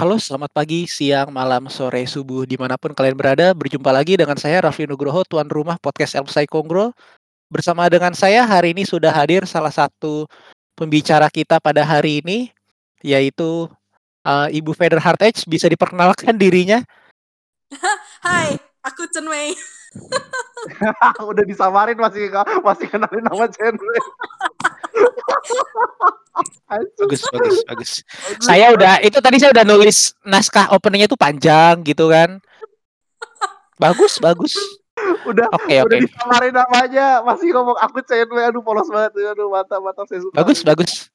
Halo, selamat pagi, siang, malam, sore, subuh, di mana pun kalian berada. Berjumpa lagi dengan saya Raffi Nugroho, tuan rumah podcast Elsai Kongro. Bersama dengan saya hari ini sudah hadir salah satu pembicara kita pada hari ini, yaitu uh, Ibu Feder Hartage. Bisa diperkenalkan dirinya? Hai, aku Chen Wei. Udah disamarin masih masih kenalin nama Chen Wei. bagus, bagus, bagus. Saya udah itu tadi saya udah nulis naskah openingnya tuh panjang gitu kan. Bagus, bagus. Udah, oke, okay, udah okay. disamarin namanya, masih ngomong aku CNW, aduh polos banget, aduh mata mata saya suka. Bagus, bagus.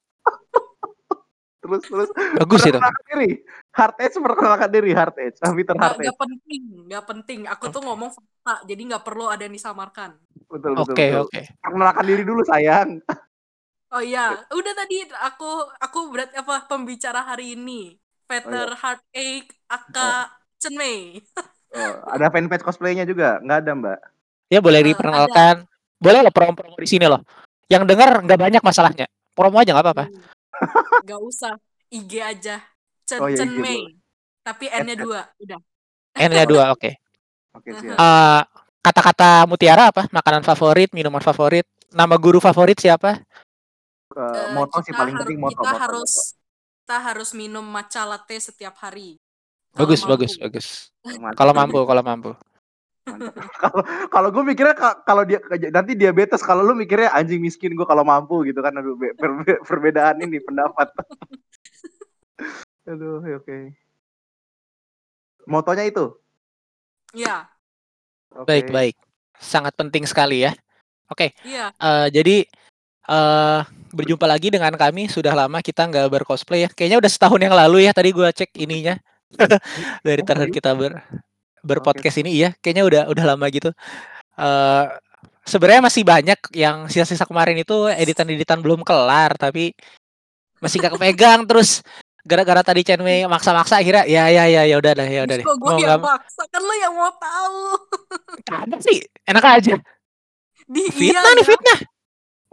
terus terus. Bagus itu. Diri. Hard edge memperkenalkan diri, hard edge. Ah, Peter hard edge. Gak penting, gak penting. Aku tuh ngomong fakta, jadi nggak perlu ada yang disamarkan. Betul, betul. Oke, okay, oke. Okay. Perkenalkan diri dulu, sayang. Oh iya, udah tadi aku aku berat apa pembicara hari ini. Peter oh, iya. Heartache Aka oh. Chen Mei. oh, ada fanpage cosplaynya juga? Nggak ada, Mbak? Ya boleh uh, diperkenalkan. Ada. Boleh lo promo-promo di sini loh. Yang dengar nggak banyak masalahnya. Promo aja nggak apa-apa. Hmm. Nggak usah. IG aja. Chen, oh, iya, Chen Mei. Tapi N-nya dua, udah. N-nya dua, oke. Oke, siap. Uh, kata-kata mutiara apa? Makanan favorit, minuman favorit, nama guru favorit siapa? Uh, moto sih paling penting moto. Kita moto, harus moto. kita harus minum matcha latte setiap hari. Bagus, bagus, bagus. Kalau mampu, kalau mampu. Kalau kalau gue mikirnya kalau dia nanti diabetes, kalau lu mikirnya anjing miskin gue kalau mampu gitu kan aduh per, perbedaan ini pendapat. aduh, oke. Okay. Motonya itu? Iya. Okay. Baik, baik. Sangat penting sekali ya. Oke. Okay. Iya. Uh, jadi uh, berjumpa lagi dengan kami. Sudah lama kita nggak bercosplay ya. Kayaknya udah setahun yang lalu ya. Tadi gue cek ininya dari terakhir kita ber berpodcast ini. Iya, kayaknya udah udah lama gitu. Uh, Sebenarnya masih banyak yang sisa-sisa kemarin itu editan-editan belum kelar, tapi masih gak kepegang terus gara-gara tadi Chenwei maksa-maksa akhirnya ya ya ya ya udah deh ya udah deh. Kok gue yang maksa kan lo yang mau tahu. Ada sih, enak aja. Di, fitnah iya, nih ya. fitnah.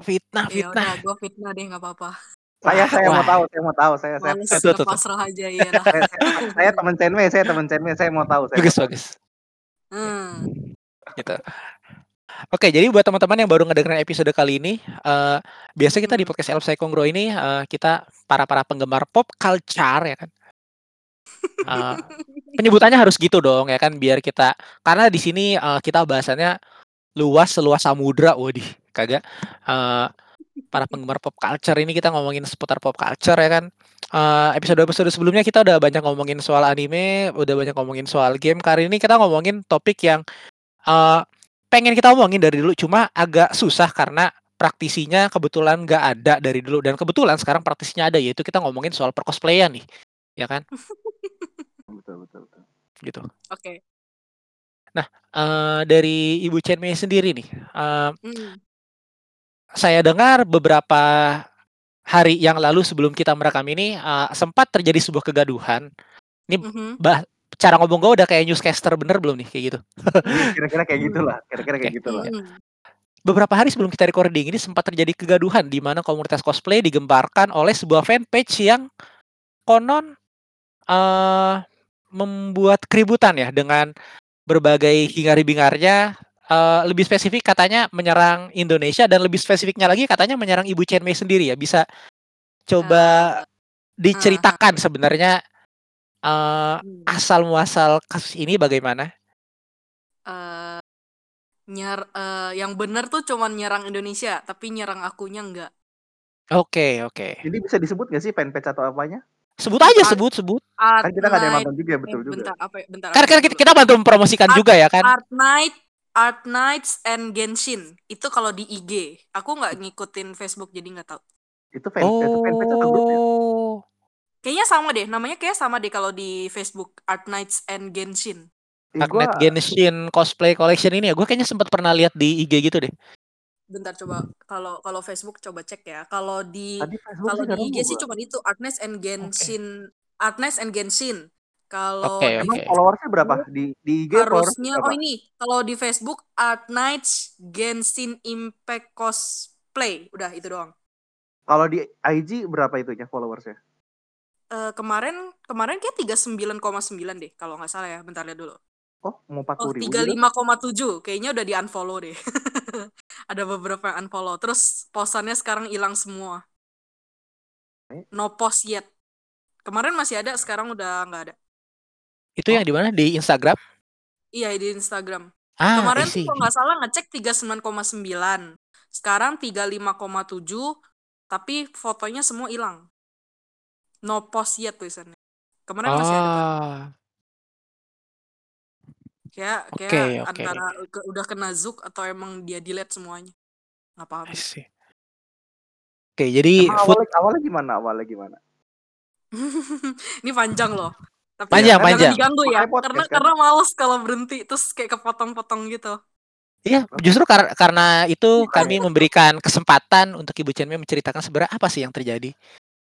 Fitnah, ya fitnah. Ya gue fitnah deh nggak apa-apa. Saya saya Wah. mau tahu, saya mau tahu, saya saya. Males, tuh, tuh, pasrah aja ya. saya, saya, saya teman Cenwe, saya teman Cenwe, saya mau tahu. Saya bagus, mau bagus. Hmm. Gitu. Oke, jadi buat teman-teman yang baru ngedengerin episode kali ini, uh, biasa kita di podcast Elf Kongro ini uh, kita para para penggemar pop culture ya kan. Uh, penyebutannya harus gitu dong ya kan biar kita karena di sini uh, kita bahasannya luas seluas samudra, waduh kagak. Uh, para penggemar pop culture ini kita ngomongin seputar pop culture ya kan. Uh, episode episode sebelumnya kita udah banyak ngomongin soal anime udah banyak ngomongin soal game. Kali ini kita ngomongin topik yang uh, pengen kita ngomongin dari dulu cuma agak susah karena praktisinya kebetulan nggak ada dari dulu. Dan kebetulan sekarang praktisinya ada yaitu kita ngomongin soal percosplayan nih ya kan? Betul betul betul. Gitu. Oke. okay. Nah uh, dari ibu Chen Mei sendiri nih uh, mm saya dengar beberapa hari yang lalu sebelum kita merekam ini uh, sempat terjadi sebuah kegaduhan. Ini mm-hmm. bah cara ngomong gue udah kayak newscaster bener belum nih kayak gitu? Iya, kira-kira kayak gitulah, kira-kira kayak okay. gitulah. Mm. Beberapa hari sebelum kita recording ini sempat terjadi kegaduhan di mana komunitas cosplay digembarkan oleh sebuah fanpage yang konon uh, membuat keributan ya dengan berbagai hingar-bingarnya uh, lebih spesifik katanya menyerang Indonesia dan lebih spesifiknya lagi katanya menyerang Ibu Chen Mei sendiri ya. Bisa coba uh, diceritakan uh, sebenarnya uh, asal muasal kasus ini bagaimana? Uh, nyer uh, yang benar tuh cuma nyerang Indonesia, tapi nyerang akunya enggak. Oke, okay, oke. Okay. Ini bisa disebut gak sih fanpage atau apanya? Sebut aja, Art, sebut, sebut. Art kan kita nggak ada yang nonton juga, ya, betul eh, juga. Bentar, apa, ya? bentar, kan, kan kita, kita bantu mempromosikan Art, juga ya kan. Art Night Art Nights and Genshin itu kalau di IG. Aku nggak ngikutin Facebook jadi nggak tahu. Itu fanpage, oh. fanpage atau grup ya? Kayaknya sama deh, namanya kayak sama deh kalau di Facebook Art Nights and Genshin. Art Night Genshin cosplay collection ini ya, gue kayaknya sempat pernah lihat di IG gitu deh. Bentar coba kalau kalau Facebook coba cek ya. Kalau di kalau di IG sih cuma itu Nights and Genshin, okay. And Genshin. Kalau okay, emang okay. followersnya berapa di di IG harusnya oh ini kalau di Facebook Art Nights Genshin Impact Cosplay udah itu doang. Kalau di IG berapa itunya followersnya? uh, kemarin kemarin kayak 39,9 deh kalau nggak salah ya. Bentar lihat dulu. Oh, mau Oh, 40 ribu juga? 35,7. Kayaknya udah di-unfollow deh. Ada beberapa yang unfollow. Terus posannya sekarang hilang semua. Eh? No post yet. Kemarin masih ada, sekarang udah nggak ada. Itu yang di mana? Di Instagram? Iya, di Instagram. Ah, Kemarin tuh kalau nggak salah ngecek 39,9. Sekarang 35,7. Tapi fotonya semua hilang. No post yet tulisannya. Kemarin masih ada kan? Kayak Oke, kayak oke. antara ke- udah kena zook atau emang dia delete semuanya. Nggak paham. Oke, jadi Emang food awalnya, awalnya gimana? Awalnya gimana? Ini panjang loh. Tapi Panjang, jangan panjang. diganggu ya. Podcast Karena kan? karena males kalau berhenti terus kayak kepotong-potong gitu. Iya, justru kar karena itu kami memberikan kesempatan untuk Ibu Cenme menceritakan sebenarnya apa sih yang terjadi.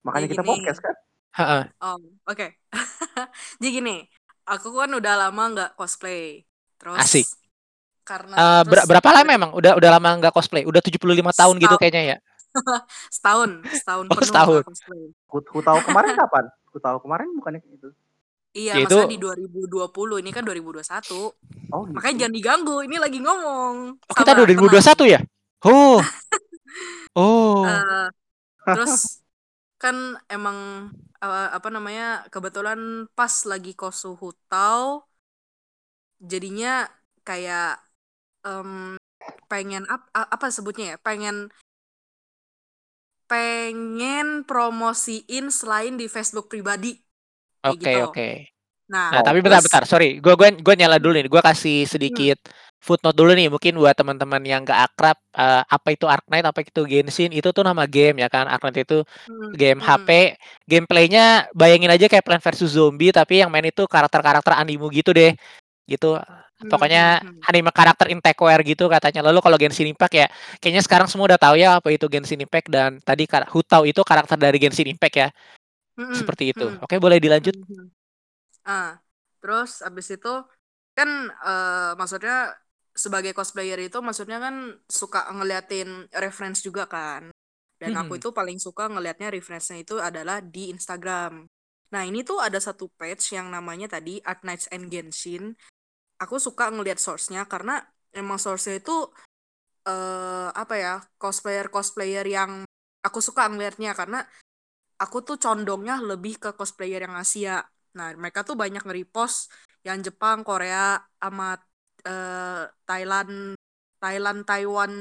Makanya Kayak kita gini. podcast kan? Heeh. Oh, oke. Jadi gini, aku kan udah lama nggak cosplay. Terus Asik. karena Eh, ber- terus berapa lama emang? Udah udah lama nggak cosplay? Udah 75 tahun gitu Setahun. kayaknya ya. setahun, setahun Oh, penuh setahun. cosplay. Ku, ku tahu kemarin kapan? Ku tahu kemarin bukannya kayak gitu. Iya, Ya, maksudnya itu- di 2020, ini kan 2021. Oh, gitu. Makanya jangan diganggu, ini lagi ngomong. Oh, kita Sabar, 2021 ya? Oh. Oh. Eh, terus kan emang eh, apa namanya kebetulan pas lagi kosu hutau jadinya kayak em, pengen ap- apa sebutnya ya pengen pengen promosiin selain di Facebook pribadi Oke, gitu. oke. Nah, Nah, Oh, tapi bentar-bentar, sorry. Gue gua, gua nyala dulu nih. Gue kasih sedikit footnote dulu nih. Mungkin buat teman-teman yang gak akrab, eh, apa itu Arknight, apa itu Genshin, itu tuh nama game ya kan. Arknight itu Hmm, game hmm. HP. Gameplaynya bayangin aja kayak Plant vs Zombie, tapi yang main itu karakter-karakter anime gitu deh. Gitu. Hmm, Pokoknya hmm, anime karakter in Techwear gitu katanya. Lalu kalau Genshin Impact ya, kayaknya sekarang semua udah tahu ya apa itu Genshin Impact dan tadi kar- Hutau itu karakter dari Genshin Impact ya. Seperti itu. Oke, boleh dilanjut. Mhm. Ah, terus abis itu kan eh, maksudnya sebagai cosplayer itu maksudnya kan suka ngeliatin reference juga kan. Dan aku Mhm. itu paling suka ngelihatnya reference-nya itu adalah di Instagram. Nah, ini tuh ada satu page yang namanya tadi Art Nights and Genshin. Aku suka ngelihat source-nya karena emang source-nya itu eh apa ya, cosplayer-cosplayer yang aku suka ngelihatnya karena aku tuh condongnya lebih ke cosplayer yang Asia. Nah, mereka tuh banyak nge-repost yang Jepang, Korea, sama eh, Thailand, Thailand, Taiwan,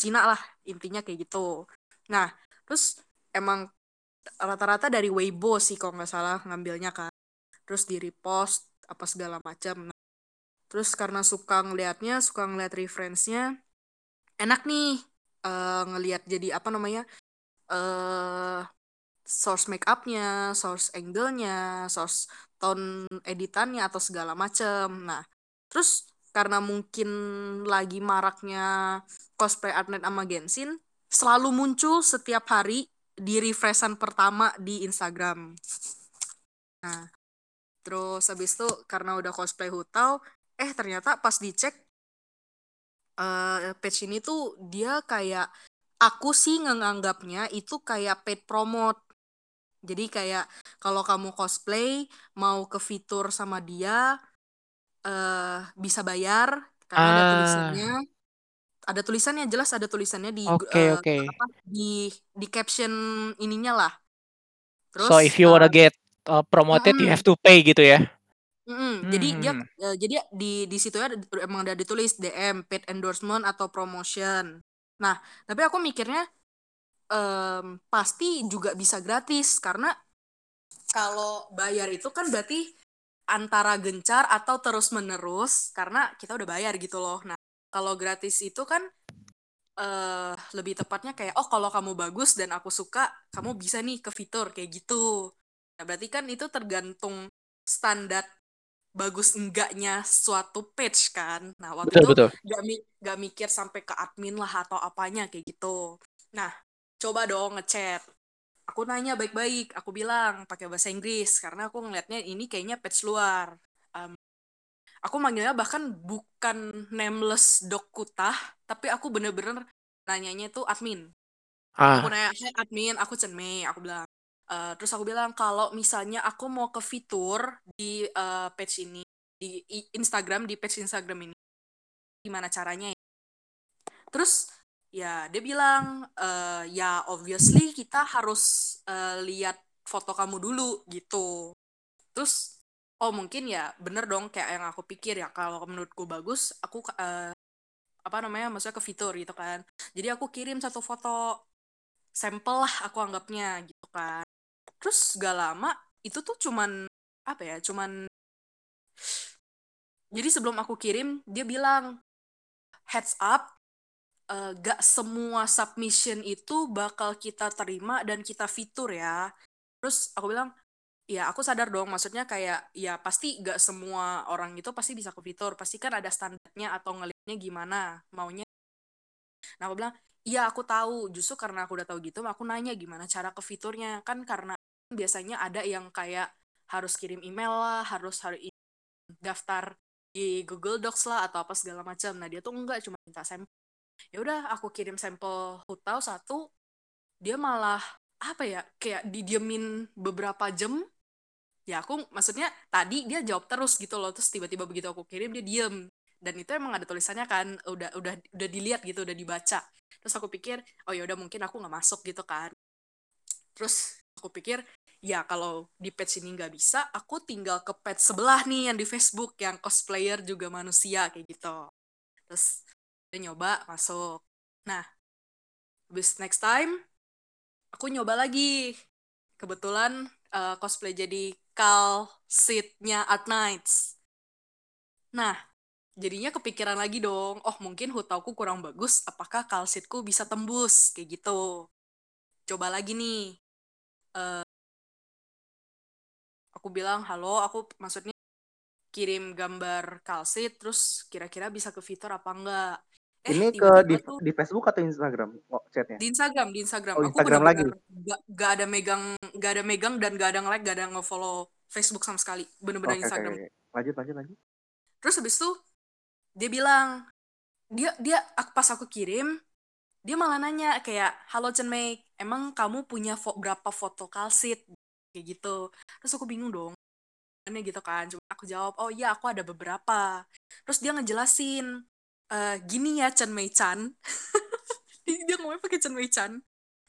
Cina lah. Intinya kayak gitu. Nah, terus emang rata-rata dari Weibo sih kalau nggak salah ngambilnya kan. Terus di-repost apa segala macam. Nah, terus karena suka ngelihatnya, suka ngeliat reference-nya, enak nih eh, ngelihat jadi apa namanya? eh source make up-nya, source angle-nya, source tone editannya atau segala macem. Nah, terus karena mungkin lagi maraknya cosplay Artnet sama Genshin, selalu muncul setiap hari di refreshan pertama di Instagram. Nah, terus habis itu karena udah cosplay Hutau, eh ternyata pas dicek eh page ini tuh dia kayak aku sih nganggapnya itu kayak paid promote. Jadi kayak kalau kamu cosplay mau ke fitur sama dia eh bisa bayar karena ada Ah. tulisannya. Ada tulisannya jelas ada tulisannya di Oke, eh, oke. apa di di caption ininya lah. Terus So if you wanna eh, get uh, promoted, you Mm-mm. have to pay gitu ya. Mm-mm. Jadi dia eh, jadi di di situ ya ada- emang ada ditulis DM paid endorsement atau promotion. Nah, tapi aku mikirnya em, pasti juga bisa gratis karena kalau bayar itu kan berarti antara gencar atau terus menerus karena kita udah bayar gitu loh. Nah, kalau gratis itu kan eh lebih tepatnya kayak oh kalau kamu bagus dan aku suka, kamu bisa nih ke fitur kayak gitu. Nah, berarti kan itu tergantung standar bagus enggaknya suatu page kan. Nah, waktu Betul, itu betul. gak, mi- gak mikir sampai ke admin lah atau apanya kayak gitu. Nah, coba dong ngechat. Aku nanya baik-baik, aku bilang pakai bahasa Inggris karena aku ngelihatnya ini kayaknya page luar. Em, aku manggilnya bahkan bukan nameless dokutah, tapi aku bener-bener nanyanya itu admin. Ah, Aku nanya, "Hai admin, aku Chen Mei," aku bilang. Uh, terus aku bilang kalau misalnya aku mau ke fitur di uh, page ini di Instagram di page Instagram ini gimana caranya ya? Terus ya dia bilang uh, ya obviously kita harus uh, lihat foto kamu dulu gitu. Terus oh mungkin ya bener dong kayak yang aku pikir ya kalau menurutku bagus aku uh, apa namanya maksudnya ke fitur gitu kan. Jadi aku kirim satu foto sampel lah aku anggapnya gitu kan terus gak lama itu tuh cuman apa ya cuman jadi sebelum aku kirim dia bilang heads up uh, gak semua submission itu bakal kita terima dan kita fitur ya terus aku bilang ya aku sadar dong maksudnya kayak ya pasti gak semua orang itu pasti bisa ke fitur pasti kan ada standarnya atau ngelihatnya gimana maunya nah aku bilang iya aku tahu justru karena aku udah tahu gitu aku nanya gimana cara ke fiturnya kan karena biasanya ada yang kayak harus kirim email lah, harus harus daftar di Google Docs lah atau apa segala macam. Nah dia tuh enggak cuma minta sampel. Ya udah aku kirim sampel hutau satu, dia malah apa ya kayak didiemin beberapa jam. Ya aku maksudnya tadi dia jawab terus gitu loh, terus tiba-tiba begitu aku kirim dia diem. Dan itu emang ada tulisannya kan, udah udah udah dilihat gitu, udah dibaca. Terus aku pikir, oh ya udah mungkin aku nggak masuk gitu kan. Terus aku pikir ya kalau di page ini nggak bisa aku tinggal ke page sebelah nih yang di Facebook yang cosplayer juga manusia kayak gitu terus nyoba masuk. Nah bis next time aku nyoba lagi. Kebetulan uh, cosplay jadi Cal Seatnya Art Nights nah jadinya kepikiran lagi dong oh mungkin hutauku kurang bagus apakah kalsitku bisa tembus? Kayak gitu. Coba lagi nih. Uh, aku bilang halo aku maksudnya kirim gambar kalsit terus kira-kira bisa ke fitur apa enggak eh, ini ke di, tuh, di Facebook atau Instagram oh, chatnya? Di Instagram di Instagram. Oh, aku Instagram lagi? gak, gak ada megang gak ada megang dan gak ada nge-like gak ada nge-follow Facebook sama sekali. Bener-bener okay, Instagram. okay, lanjut lanjut lanjut. Terus habis itu dia bilang dia dia pas aku kirim dia malah nanya kayak halo Chen Mei emang kamu punya fo berapa foto kalsit? Kayak gitu. Terus aku bingung dong. Ini gitu kan? Cuma aku jawab oh iya aku ada beberapa. Terus dia ngejelasin e, gini ya Chen Mei Chan. Dia ngomongnya pakai Chen Mei Chan.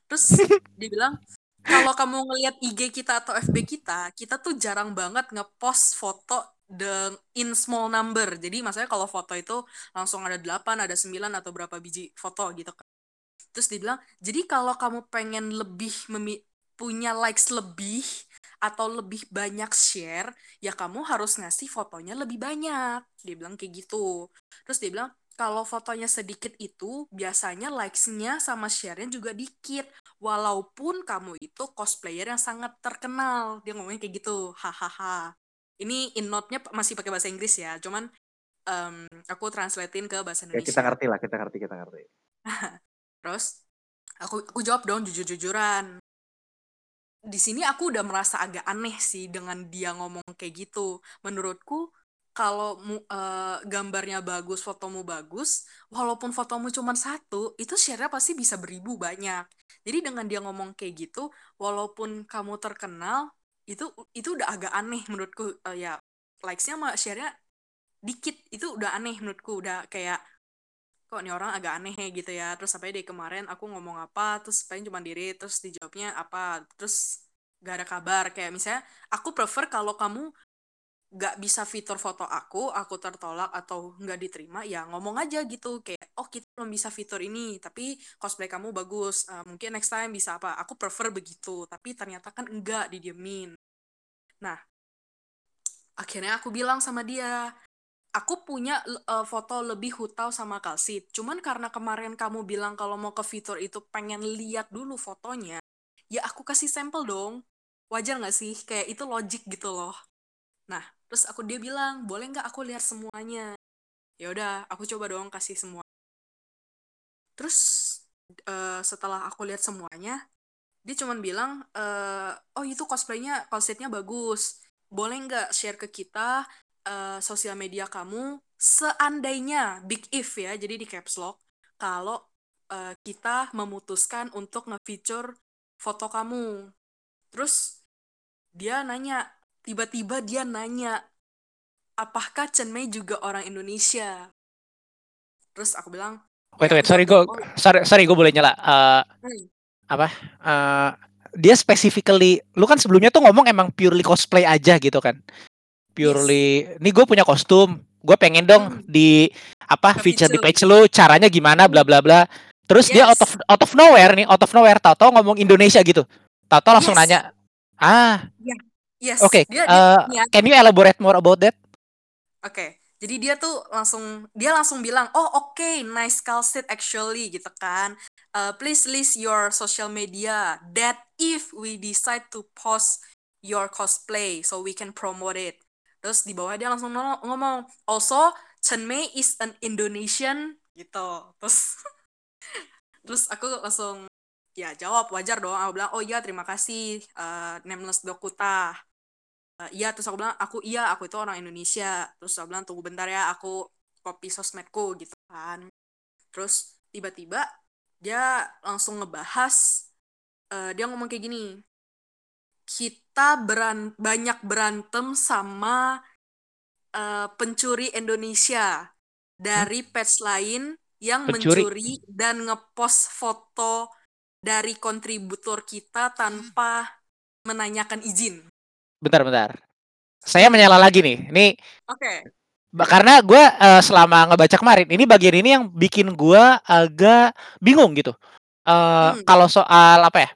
Terus dia bilang kalau kamu ngelihat IG kita atau FB kita kita tuh jarang banget ngepost foto the in small number. Jadi maksudnya kalau foto itu langsung ada 8 ada 9 atau berapa biji foto gitu kan. Terus dia bilang jadi kalau kamu pengen lebih punya likes lebih atau lebih banyak share ya kamu harus ngasih fotonya lebih banyak. Dia bilang kayak gitu. Terus dia bilang kalau fotonya sedikit itu biasanya likes-nya sama share-nya juga dikit. Walaupun kamu itu cosplayer yang sangat terkenal. Dia ngomongnya kayak gitu. Hahaha. Ini in note-nya masih pakai bahasa Inggris ya. Cuman um, aku translatein ke bahasa Indonesia. ya, kita ngerti lah kita ngerti kita ngerti. Terus aku aku jawab dong jujur-jujuran. Di sini aku udah merasa agak aneh sih dengan dia ngomong kayak gitu. Menurutku kalau uh, gambarnya bagus, fotomu bagus, walaupun fotomu cuma satu, itu share-nya pasti bisa beribu banyak. Jadi dengan dia ngomong kayak gitu, walaupun kamu terkenal, itu itu udah agak aneh menurutku. Uh, ya likes-nya sama share-nya dikit, itu udah aneh menurutku. Udah kayak kok ini orang agak aneh gitu ya terus sampai di kemarin aku ngomong apa terus pengen cuma diri terus dijawabnya apa terus gak ada kabar kayak misalnya aku prefer kalau kamu gak bisa fitur foto aku aku tertolak atau nggak diterima ya ngomong aja gitu kayak oh kita belum bisa fitur ini tapi cosplay kamu bagus uh, mungkin next time bisa apa aku prefer begitu tapi ternyata kan enggak didiemin nah akhirnya aku bilang sama dia aku punya uh, foto lebih hutau sama kalsit. Cuman karena kemarin kamu bilang kalau mau ke fitur itu pengen lihat dulu fotonya, ya aku kasih sampel dong. Wajar nggak sih? Kayak itu logik gitu loh. Nah, terus aku dia bilang, boleh nggak aku lihat semuanya? Ya udah, aku coba dong kasih semua. Terus uh, setelah aku lihat semuanya, dia cuman bilang, uh, oh itu cosplaynya, kalsitnya bagus. Boleh nggak share ke kita uh, sosial media kamu seandainya big if ya jadi di caps lock kalau uh, kita memutuskan untuk nge-feature foto kamu terus dia nanya tiba-tiba dia nanya apakah Chen Mei juga orang Indonesia? Terus aku bilang Wait, wait, sorry gue, oh. sorry, sorry gue boleh nyela. Eh, hmm, apa? eh, dia specifically, lu kan sebelumnya tuh ngomong emang purely cosplay aja gitu kan? yes. Purely, ini gue punya kostum, gue pengen dong hmm, di apa ke feature di feature. page lu, caranya gimana, bla bla bla. Terus dia out of yes. out of nowhere nih, out of nowhere, tau-tau ngomong Indonesia gitu, tau-tau langsung yes. nanya, ah, ya yes oke, dia dia eh, can you elaborate more about that? Oke, jadi dia tuh langsung dia langsung bilang, "Oh, oke, nice calcit actually," gitu kan. Uh, please list your social media that if we decide to post your cosplay so we can promote it. Terus di bawah dia langsung ngomong, "Also, Chen Mei is an Indonesian." gitu. Terus terus aku langsung ya jawab wajar dong. Aku bilang, "Oh iya, terima kasih uh, Nameless Dokuta." Eh, iya terus aku bilang aku iya aku itu orang Indonesia terus aku bilang tunggu bentar ya aku copy sosmedku gitu kan terus tiba-tiba dia langsung ngebahas eh, dia ngomong kayak gini kita beran banyak berantem sama eh, pencuri Indonesia Hmm? dari page lain yang Pencuri. mencuri dan ngepost foto dari kontributor kita tanpa menanyakan izin. Bentar, bentar. Saya menyala lagi nih. Ini oke. Ba- karena gue eh, selama ngebaca kemarin ini bagian ini yang bikin gue agak bingung gitu. Eh Hmm, kalau soal apa ya?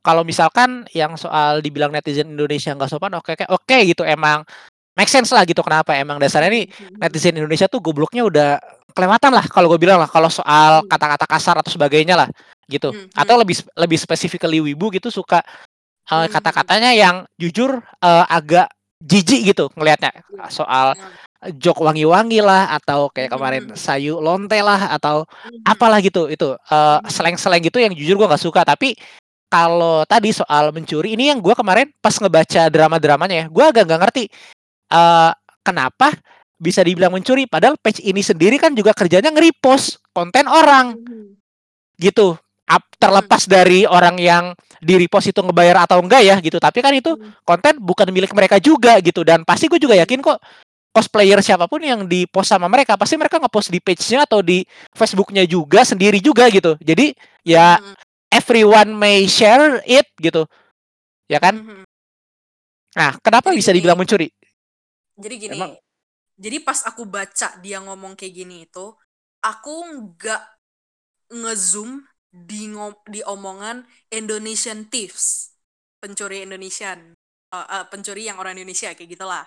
Kalau misalkan yang soal dibilang netizen Indonesia nggak sopan oke oke oke gitu emang make sense lah gitu kenapa. Emang dasarnya nih hmm, netizen Indonesia tuh gobloknya udah kelewatan lah kalau gue bilang lah kalau soal hmm, kata-kata kasar atau sebagainya lah gitu. Hmm, atau lebih lebih specifically wibu gitu suka eh, hmm, hmm, kata-katanya yang jujur eh, agak jijik gitu ngelihatnya. Iya, soal iya. jok wangi-wangi lah atau kayak Hmm, kemarin hmm, sayu lonte lah atau hmm, hmm, apalah gitu itu eh, hmm, hmm, seleng-seleng gitu yang jujur gua nggak suka. Tapi kalau tadi soal mencuri ini yang gua kemarin pas ngebaca drama-dramanya ya gua agak nggak ngerti eh kenapa bisa dibilang mencuri padahal page ini sendiri kan juga kerjanya nge-repost konten orang. Hmm, hmm, gitu Hmm, terlepas dari orang yang di repost itu ngebayar atau enggak ya gitu. Tapi kan itu hmm, konten bukan milik mereka juga gitu. Dan pasti gue juga hmm, yakin kok cosplayer siapa pun yang di post sama mereka pasti mereka ngepost di page-nya atau di Facebook-nya juga sendiri juga gitu. Jadi ya hmm, everyone may share it gitu. Ya kan? Hmm, hmm. nah kenapa Jadi bisa gini, dibilang mencuri? Jadi gini. Emang Jadi pas aku baca dia ngomong kayak gini itu, aku nggak ngezoom di ngom di omongan Indonesian thieves, pencuri Indonesian, Eh, eh, pencuri yang orang Indonesia kayak gitulah.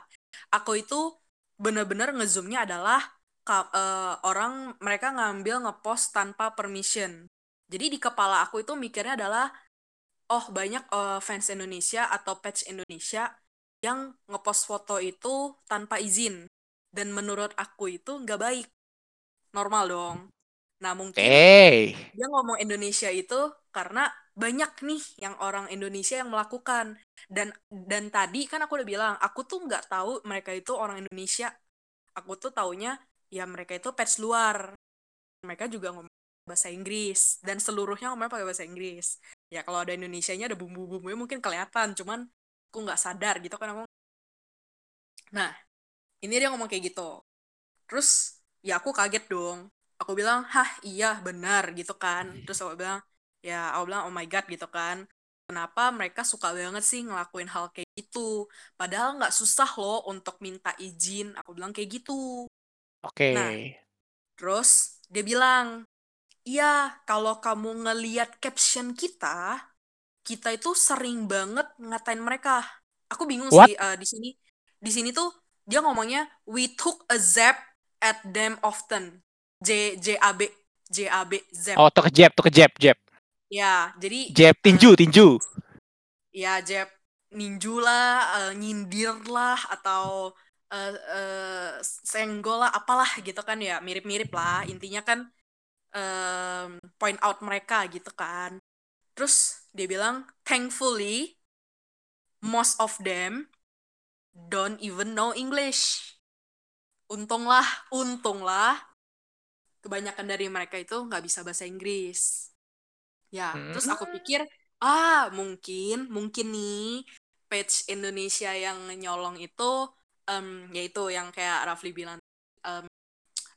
Aku itu bener-bener ngezoomnya adalah eh, orang mereka ngambil ngepost tanpa permission. Jadi di kepala aku itu mikirnya adalah oh banyak eh, fans Indonesia atau page Indonesia yang ngepost foto itu tanpa izin dan menurut aku itu nggak baik normal dong nah mungkin eh dia ngomong Indonesia itu karena banyak nih yang orang Indonesia yang melakukan. Dan dan tadi kan aku udah bilang aku tuh nggak tahu mereka itu orang Indonesia. Aku tuh taunya ya mereka itu pets luar. Mereka juga ngomong bahasa Inggris. Dan seluruhnya ngomong pakai bahasa Inggris. Ya kalau ada Indonesianya ada bumbu-bumbunya mungkin kelihatan. Cuman aku nggak sadar gitu kan aku. Nah ini dia ngomong kayak gitu. Terus ya aku kaget dong aku bilang hah iya benar gitu kan. Terus aku bilang ya aku bilang oh my god gitu kan. Kenapa mereka suka banget sih ngelakuin hal kayak gitu? Padahal nggak susah loh untuk minta izin. Aku bilang kayak gitu. Oke. Nah terus dia bilang iya kalau kamu ngeliat caption kita kita itu sering banget ngatain mereka. Aku bingung what? sih eh, di sini di sini tuh dia ngomongnya we took a zap at them often J J A B J A B zap oh tuh ke jab tuh ke jab ya jadi jab eh, tinju tinju. Ya jab ninju lah eh, nyindir lah atau eh, eh, senggol lah apalah gitu kan ya mirip-mirip lah. Intinya kan em, point out mereka gitu kan. Terus dia bilang thankfully most of them don't even know English. Untunglah untunglah kebanyakan dari mereka itu nggak bisa bahasa Inggris ya terus aku Hmm. pikir ah mungkin mungkin nih page Indonesia yang nyolong itu em yaitu yang kayak Rafli bilang em,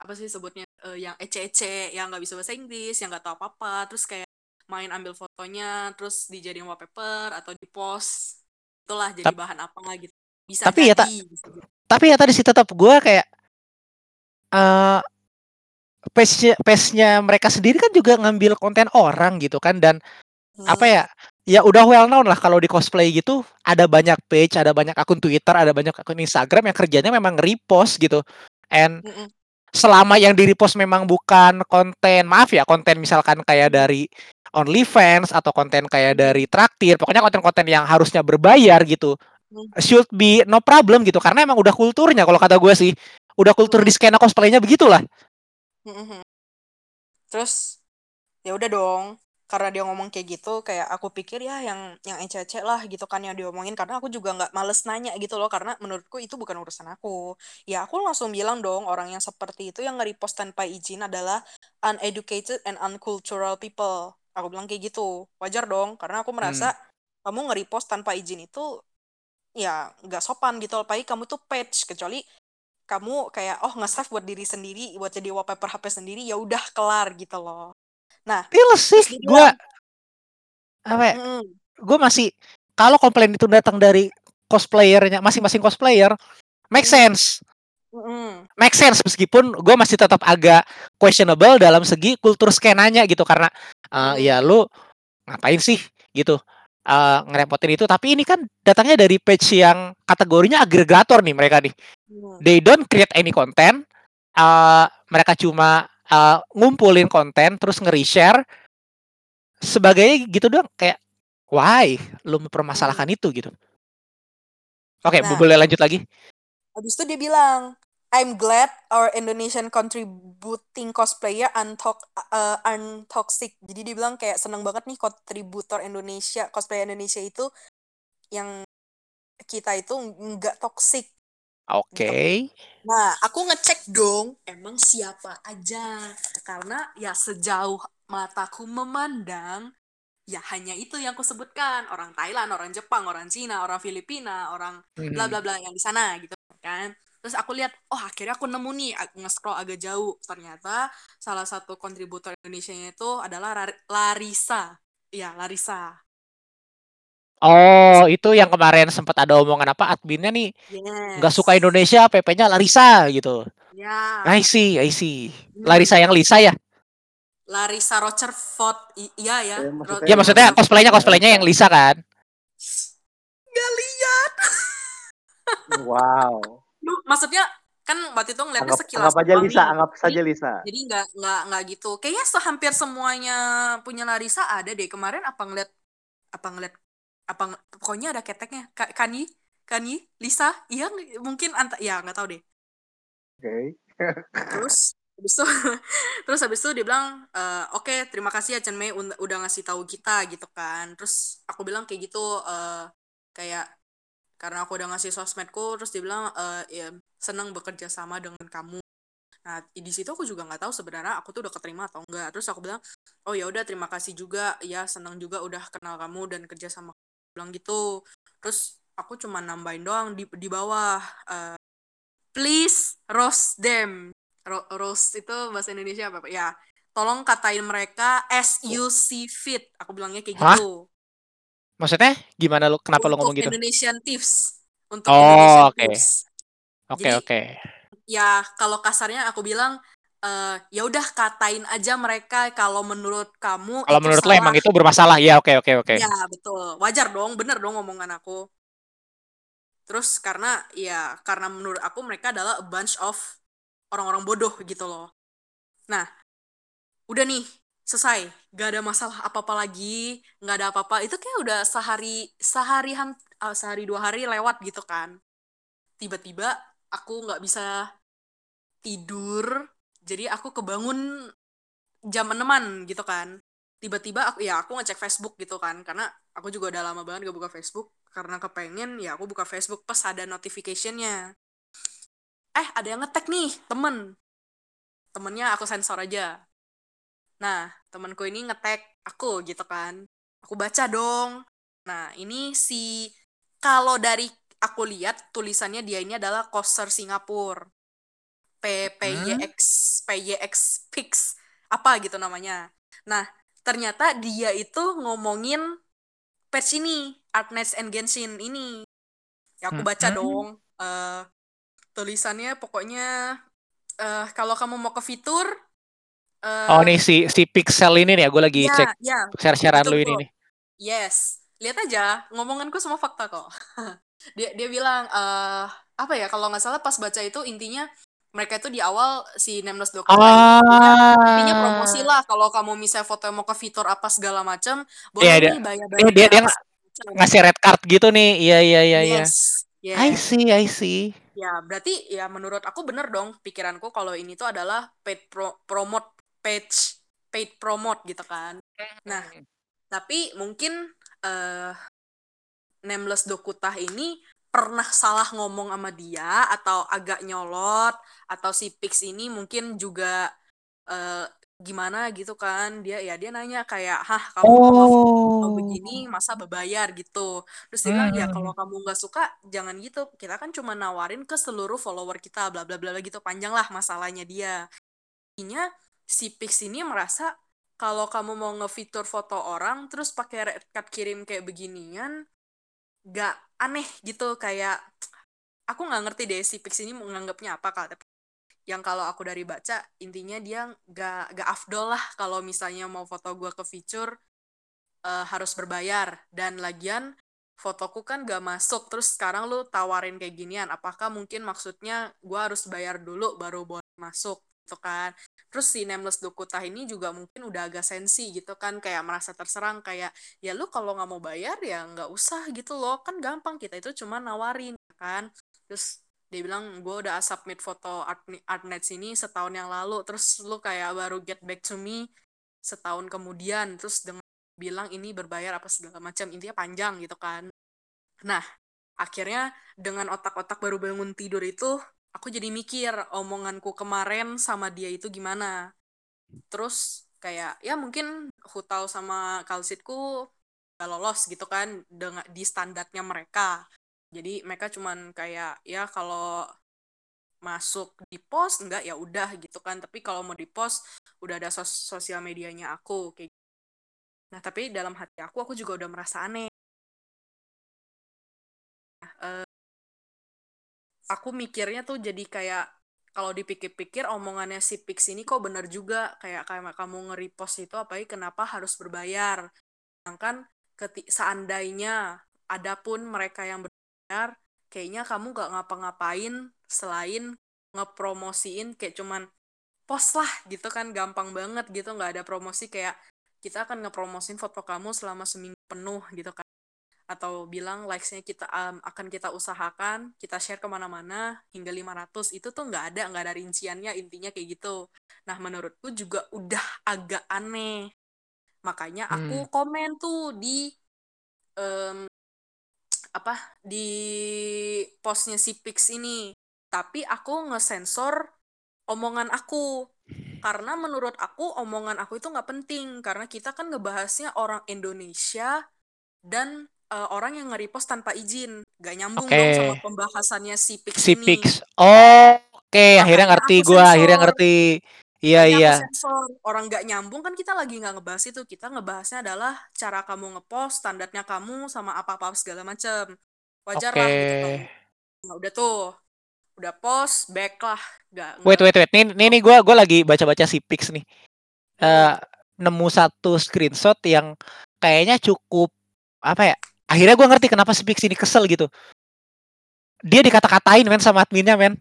apa sih sebutnya eh, yang ece-ece yang nggak bisa bahasa Inggris yang nggak tahu apa-apa terus kayak main ambil fotonya terus dijadiin wallpaper atau di post itulah jadi Tap- bahan apa gitu bisa Tapi ya, tak- jadi. Tapi ya tadi sih tetap gue kayak eh page page-nya mereka sendiri kan juga ngambil konten orang gitu kan dan apa ya ya udah well known lah kalau di cosplay gitu ada banyak page ada banyak akun Twitter ada banyak akun Instagram yang kerjanya memang repost gitu and Mm-mm. selama yang di repost memang bukan konten maaf ya konten misalkan kayak dari OnlyFans atau konten kayak dari traktir pokoknya konten-konten yang harusnya berbayar gitu Hmm. should be no problem gitu karena emang udah kulturnya kalau kata gue sih udah kultur Hmm. di skena cosplaynya begitulah Mm-mm. Terus ya udah dong, karena dia ngomong kayak gitu, kayak aku pikir ya yang yang ece-ece lah gitu kan yang diomongin karena aku juga nggak males nanya gitu loh karena menurutku itu bukan urusan aku. Ya aku langsung bilang dong orang yang seperti itu yang nge-repost tanpa izin adalah uneducated and uncultural people. Aku bilang kayak gitu. Wajar dong karena aku merasa kamu nge-repost tanpa izin itu ya nggak sopan gitu loh. Apalagi kamu tuh page kecuali kamu kayak oh nge-save buat diri sendiri buat jadi wallpaper HP sendiri ya udah kelar gitu loh. Feels sih Terus dia gue apa ya, "Mm-mm, gue masih kalau komplain itu datang dari cosplayernya masing-masing cosplayer make Hmm. sense mm-mm, make sense meskipun gue masih tetap agak questionable dalam segi kultur skenanya gitu karena uh, Hmm. ya lu ngapain sih gitu uh, ngerepotin itu. Tapi ini kan datangnya dari page yang kategorinya agregator nih mereka nih. Mm, they don't create any content. Uh, mereka cuma uh, ngumpulin konten terus nge-reshare. Sebagainya gitu doang kayak why lu mempermasalahkan itu? gitu. Oke Nah. boleh lanjut lagi. Habis itu dia bilang, I'm glad our Indonesian contributing cosplayer untox uh, untoxic. Jadi dia bilang kayak seneng banget nih kontributor Indonesia, cosplayer Indonesia itu yang kita itu nggak toxic. oke Nah, aku ngecek dong, emang siapa aja. Karena ya sejauh mataku memandang, ya hanya itu yang aku sebutkan. Orang Thailand, orang Jepang, orang Cina, orang Filipina, orang bla bla bla yang di sana gitu kan. Terus aku lihat, oh akhirnya aku nemu nih, aku nge-scroll agak jauh. Ternyata salah satu kontributor Indonesia itu adalah Rar- Larissa. Iya, Larissa. Oh, itu yang kemarin sempat ada omongan apa adminnya nih Yes. nggak suka Indonesia, PP-nya Larissa gitu. Ya. I see, I see. bener. Larissa yang Lisa ya? Larissa Rocherford. I- iya ya. Ya, maksudnya- Ya maksudnya cosplaynya cosplaynya yang Lisa kan? Nggak lihat. Wow. Lu maksudnya kan waktu itu ngeliatnya Anggap, sekilas anggap aja Lisa, anggap saja Lisa. Jadi nggak nggak nggak gitu. Kayaknya se- hampir semuanya punya Larissa ada deh. Kemarin apa ngeliat apa ngeliat apa pokoknya ada keteknya. Ka- Kani Kani Lisa iya mungkin anta ya nggak tahu deh. Oke. Terus habis itu terus habis itu dia bilang "Eh, oke terima kasih ya Chen Mei udah ngasih tahu kita gitu kan. Terus aku bilang kayak gitu eh, kayak karena aku udah ngasih sosmedku terus dia bilang "Eh, ya senang bekerja sama dengan kamu. Nah di situ aku juga nggak tahu sebenarnya aku tuh udah keterima atau enggak terus aku bilang oh ya udah terima kasih juga. Ya senang juga udah kenal kamu dan kerja sama kamu." bilang gitu. Terus aku cuma nambahin doang di di bawah eh, please roast them. Ro- roast itu bahasa Indonesia apa ya tolong katain mereka as you see fit. Aku bilangnya kayak Hah? gitu Maksudnya gimana lu kenapa lu untuk ngomong gitu? Indonesian Tips untuk Oh, Indonesian oke. Tips Oke, ya kalau kasarnya aku bilang eh ya udah katain aja mereka kalau menurut kamu Kalau menurut lo emang itu bermasalah. Ya, oke, oke, oke. ya betul wajar dong bener dong omongan aku terus karena ya karena menurut aku mereka adalah a bunch of orang-orang bodoh gitu loh nah udah nih selesai. Gak ada masalah apa-apa lagi nggak ada apa-apa. Itu kayak udah sehari sehari han- ah, sehari dua hari lewat gitu kan. Tiba-tiba aku nggak bisa tidur jadi aku kebangun jam eneman gitu kan. Tiba-tiba aku ya aku ngecek Facebook gitu kan karena aku juga udah lama banget gak buka Facebook. Karena kepengen ya aku buka Facebook pas ada notificationnya. Eh ada yang ngetek nih temen. Temennya aku sensor aja nah temenku ini ngetek aku gitu kan Aku baca dong. Nah, ini si kalau dari aku lihat tulisannya dia ini adalah coaster Singapura. P PYX PYX Pix apa gitu namanya. Nah, ternyata dia itu ngomongin patch ini, Art Nights and Genshin ini. Ya aku baca Hmm. dong. eh tulisannya pokoknya eh kalau kamu mau ke fitur eh Oh nih si si Pixel ini nih, gue lagi ya, cek ya, share-sharean lu ini nih. Yes, lihat aja, ngomonganku semua fakta kok. dia dia bilang eh apa ya kalau nggak salah pas baca itu intinya mereka itu di awal si Nameless Dokota ini intinya, intinya promosi Ah. lah kalau kamu misalnya foto mau ke fitur apa segala macam boleh dia- nih bayar Iya, dia dia ng- ngasih red card gitu nih. Iya iya iya iya. yes I yes see, I see. ya berarti ya menurut aku bener dong pikiranku kalau ini tuh adalah paid pro promote page paid promote gitu kan. Nah tapi mungkin eh Nameless Dokutah ini pernah salah ngomong sama dia atau agak nyolot atau si Pix ini mungkin juga eh, gimana gitu kan. Dia ya dia nanya kayak hah kamu kalau Oh. begini masa berbayar gitu. Terus dia bilang ya kalau Hmm. kamu nggak suka jangan gitu. Kita kan cuma nawarin ke seluruh follower kita bla bla bla bla gitu. Panjang lah masalahnya dia. Intinya si Pix ini merasa kalau kamu mau ngefitur foto orang terus pakai card kirim kayak beginian gak aneh gitu. Kayak aku nggak ngerti deh si Pix ini menganggapnya apa tapi yang kalau aku dari baca intinya dia gak gak afdol lah kalau misalnya mau foto gua ke feature eh, harus berbayar. Dan lagian fotoku kan gak masuk. Terus sekarang lu tawarin kayak ginian apakah mungkin maksudnya gua harus bayar dulu baru boleh masuk gitu kan. Terus si Nameless Dokutah ini juga mungkin udah agak sensi gitu kan kayak merasa terserang kayak ya lu kalau nggak mau bayar ya nggak usah gitu loh. Kan gampang kita itu cuma nawarin kan. Terus dia bilang gue udah submit foto art artnets ini setahun yang lalu. Terus lu kayak baru get back to me setahun kemudian terus dengan bilang ini berbayar apa segala macam intinya panjang gitu kan. Nah akhirnya dengan otak-otak baru bangun tidur itu aku jadi mikir omonganku kemarin sama dia itu gimana. Terus kayak ya mungkin Hutau sama Kalsitku gak lolos gitu kan dengan di standarnya mereka. Jadi mereka cuman kayak ya kalau masuk di post enggak ya udah gitu kan. Tapi kalau mau di post udah ada sos sosial medianya aku kayak gitu. nah tapi dalam hati aku aku juga udah merasa aneh. Nah, aku mikirnya tuh jadi kayak kalau dipikir-pikir omongannya si Pix ini kok bener juga? Kayak kayak kamu nge-repost itu apalagi kenapa harus berbayar? Sedangkan keti seandainya ada pun mereka yang berbayar kayaknya kamu gak ngapa-ngapain selain ngepromosiin kayak cuman post lah gitu kan gampang banget gitu nggak ada promosi kayak kita akan ngepromosin foto kamu selama seminggu penuh gitu kan atau bilang likes-nya kita um, akan kita usahakan kita share ke mana-mana hingga 500 itu tuh nggak ada nggak ada rinciannya intinya kayak gitu. Nah menurutku juga udah agak aneh. Makanya aku Hmm. komen tuh di em, apa di postnya si Pix ini. Tapi aku ngesensor omongan aku. Karena menurut aku omongan aku itu nggak penting. Karena kita kan ngebahasnya orang Indonesia dan eh, orang yang nge-repost tanpa izin gak nyambung Oke. dong sama pembahasannya si Pix Si ini Pix. Oh, oke, akhirnya makanya ngerti gua, akhirnya ngerti. Iya iya. sensor orang gak nyambung kan kita lagi nggak ngebahas itu kita ngebahasnya adalah cara kamu ngepost standarnya kamu sama apa-apa segala macem wajar Oke. lah gitu nah, udah tuh udah post back lah nggak Wait wait wait. Nih nih, nih gua gua lagi baca-baca si Pix nih. Eh nemu satu screenshot yang kayaknya cukup apa ya? Akhirnya gua ngerti kenapa si Pix ini kesel gitu. Dia dikata-katain men sama adminnya men.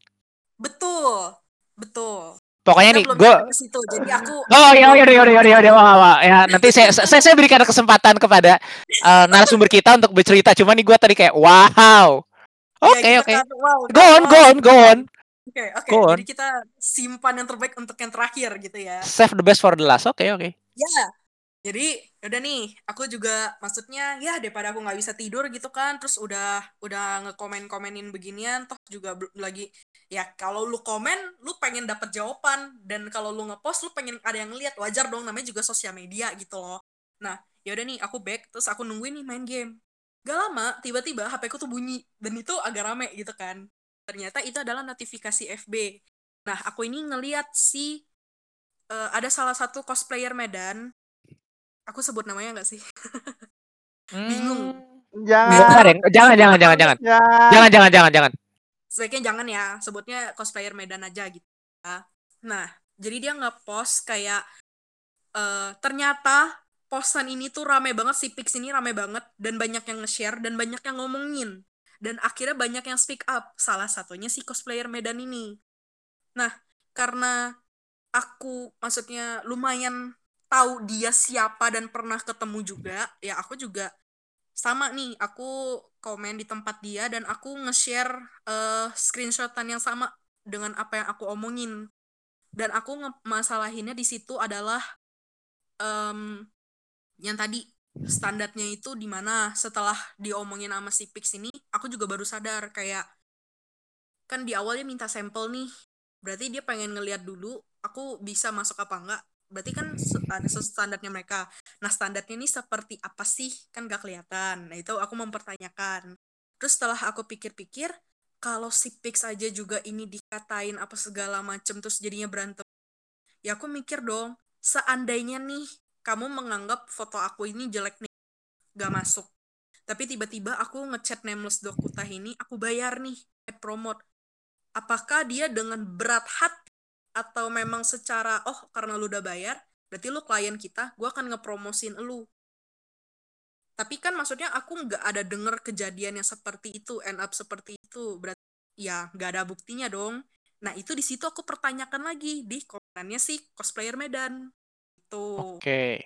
betul betul Pokoknya kita nih ke situ jadi aku Oh ya belum ya ya ya ya ya belum wah, wah. ya nanti saya saya, saya berikan kesempatan kepada eh, narasumber kita untuk bercerita. Cuma nih gua tadi kayak wow. ya Oke oke. kan wow Go on go on go on oke oke go jadi kita simpan yang terbaik untuk yang terakhir gitu ya Save the best for the last. Oke oke. ya jadi udah nih aku juga maksudnya ya daripada aku nggak bisa tidur gitu kan terus udah udah ngekomen komenin beginian toh juga lagi ya kalau lu komen lu pengen dapet jawaban. Dan kalau lu ngepost lu pengen ada yang lihat wajar dong namanya juga sosial media gitu loh. Nah ya udah nih aku back terus aku nungguin nih main game. Gak lama tiba-tiba HP ku tuh bunyi dan itu agak rame gitu kan. Ternyata itu adalah notifikasi FB nah aku ini ngeliat si uh, ada salah satu cosplayer Medan aku sebut namanya nggak sih bingung Hmm. Jangan. Jangan, jangan, jangan, jangan, jangan. Jangan. Jangan, jangan, jangan, jangan. sebaiknya jangan ya sebutnya cosplayer Medan aja gitu ya. nah jadi dia nge-post kayak eh ternyata postan ini tuh rame banget si Pix ini rame banget dan banyak yang nge-share dan banyak yang ngomongin dan akhirnya banyak yang speak up salah satunya si cosplayer Medan ini nah karena aku maksudnya lumayan tahu dia siapa dan pernah ketemu juga ya aku juga sama nih aku komen di tempat dia dan aku nge-share eh, screenshotan yang sama dengan apa yang aku omongin. Dan aku masalahinnya di situ adalah em, yang tadi standarnya itu di mana? Setelah diomongin sama si Pix ini aku juga baru sadar kayak kan di awalnya minta sampel nih berarti dia pengen ngeliat dulu aku bisa masuk apa enggak berarti kan ada standarnya mereka. Nah standarnya ini seperti apa sih? Kan gak kelihatan. Nah itu aku mempertanyakan. Terus setelah aku pikir-pikir kalau si Pix aja juga ini dikatain apa segala macem terus jadinya berantem ya aku mikir dong seandainya nih kamu menganggap foto aku ini jelek nih gak masuk. Tapi tiba-tiba aku ngechat nameless dokutah ini aku bayar nih paid promote. Apakah dia dengan berat hati atau memang secara oh karena lu udah bayar berarti lu klien kita gue akan ngepromosin lu. Tapi kan maksudnya aku nggak ada denger kejadian yang seperti itu end up seperti itu. Berarti ya nggak ada buktinya dong. Nah itu di situ aku pertanyakan lagi di komenannya sih cosplayer Medan. Itu Oke.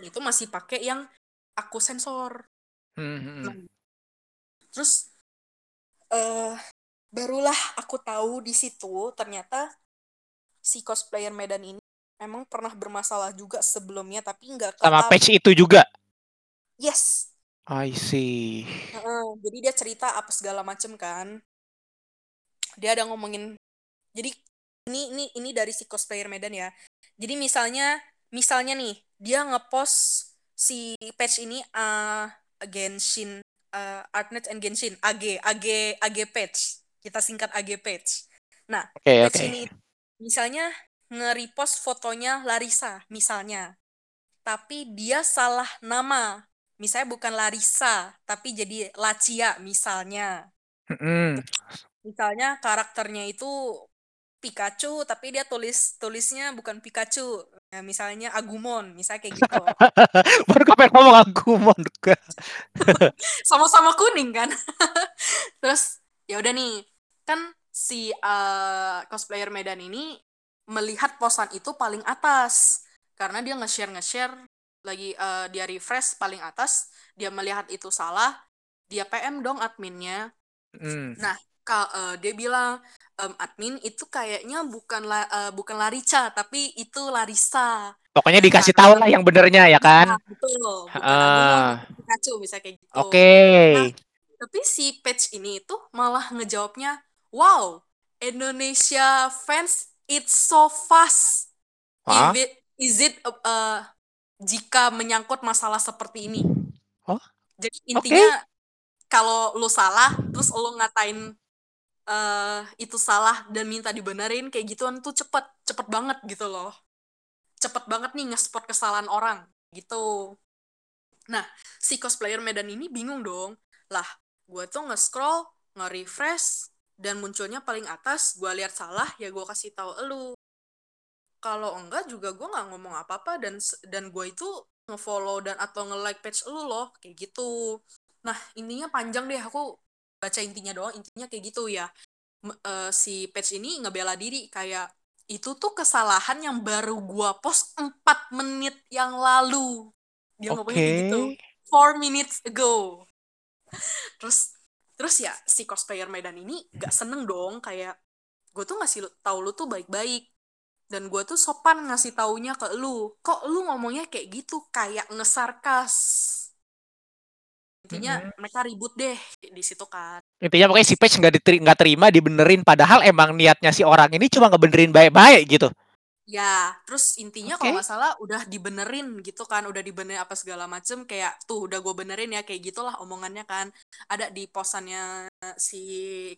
itu masih pakai yang aku sensor. Hmm. Nah, terus eh barulah aku tahu di situ ternyata si cosplayer Medan ini emang pernah bermasalah juga sebelumnya tapi nggak Sama patch itu juga. yes I see. Heeh, jadi dia cerita apa segala macem kan dia ada ngomongin jadi ini ini ini dari si cosplayer Medan ya jadi misalnya misalnya nih dia ngepost si patch ini eh Genshin eh, Artnet and Genshin AG AG AG patch kita singkat AG patch nah Oke, patch oke. ini misalnya nge-repost fotonya Larissa misalnya. Tapi dia salah nama. Misalnya bukan Larissa tapi jadi Lacia misalnya. Hmm, misalnya karakternya itu Pikachu tapi dia tulis tulisnya bukan Pikachu. Nah, misalnya Agumon misalnya kayak gitu. Baru kapan ngomong juga. sama-sama kuning kan? Terus ya udah nih. Kan si eh, cosplayer Medan ini melihat posan itu paling atas karena dia nge-share nge-share lagi eh, dia refresh paling atas dia melihat itu salah dia PM dong adminnya Hmm. Nah, ka- eh, dia bilang em, admin itu kayaknya bukan la- eh, bukan Larica tapi itu Larissa. Pokoknya dikasih Karena- tahu lah yang benernya ya kan. Nah, betul, bukan bukan Pikachu misalnya kayak gitu. Oke. Tapi si page ini tuh malah ngejawabnya, wow, Indonesia fans it's so fast. Hah? If it, is it uh, uh, jika menyangkut masalah seperti ini? Oh, Jadi intinya kalau lu salah, terus lu ngatain eh itu salah dan minta dibenerin kayak gituan tuh cepet, cepet banget gitu loh. Cepet banget nih nge-spot kesalahan orang gitu. Nah, si cosplayer Medan ini bingung dong. Lah, gue tuh nge-scroll, nge-refresh, dan munculnya paling atas, gue lihat salah, ya gue kasih tahu elu. Kalau enggak juga gue nggak ngomong apa-apa dan dan gue itu nge-follow dan atau nge-like page elu loh, kayak gitu. Nah, intinya panjang deh aku baca intinya doang, intinya kayak gitu ya. M- eh, si page ini ngebela diri kayak itu tuh kesalahan yang baru gua post 4 menit yang lalu. Dia ngomongnya kayak gitu. 4 minutes ago. Terus terus ya si cosplayer Medan ini gak seneng dong kayak gue tuh ngasih tahu lu tuh baik-baik. Dan gue tuh sopan ngasih taunya ke lu. Kok lu ngomongnya kayak gitu? Kayak ngesarkas. Intinya Mhm. mereka ribut deh di situ kan. Intinya pokoknya si patch nggak diteri- nggak terima dibenerin padahal emang niatnya si orang ini cuma ngebenerin baik-baik gitu. Ya, terus intinya Oke. kalau nggak salah udah dibenerin gitu kan, udah dibenerin apa segala macem kayak tuh udah gue benerin ya kayak gitulah omongannya kan ada di posannya si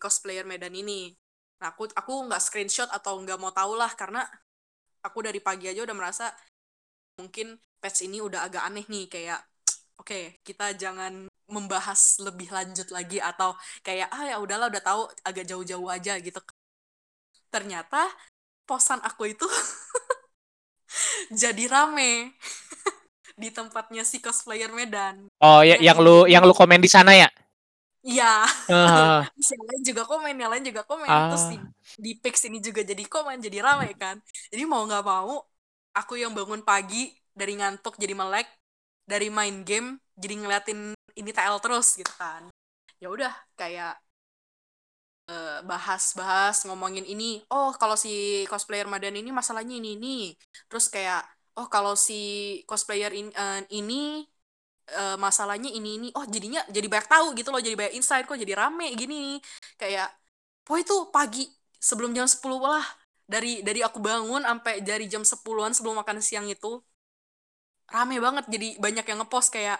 cosplayer Medan ini. Nah aku aku nggak screenshot atau nggak mau tahu lah karena aku dari pagi aja udah merasa mungkin patch ini udah agak aneh nih kayak oke kita jangan membahas lebih lanjut lagi atau kayak ah ya udahlah udah tahu agak jauh-jauh aja gitu. Ternyata posan aku itu jadi rame di tempatnya si cosplayer Medan. Oh, ya, yang lu yang lu komen di sana ya? Iya. Terus yang lain juga komen, yang lain juga komen. Terus di di pix ini juga jadi komen, jadi rame kan. Jadi mau nggak mau, aku yang bangun pagi dari ngantuk jadi melek, dari main game jadi ngeliatin ini TL terus gitu kan. Ya udah kayak bahas-bahas ngomongin ini. Oh, kalau si cosplayer Madan ini masalahnya ini ini. Terus kayak oh kalau si cosplayer in- eh, ini eh, masalahnya ini ini. Oh, jadinya jadi banyak tahu gitu loh, jadi banyak insight kok jadi rame gini. Kayak oh itu pagi sebelum jam 10 lah. Dari dari aku bangun sampai dari jam 10-an sebelum makan siang itu rame banget jadi banyak yang ngepost kayak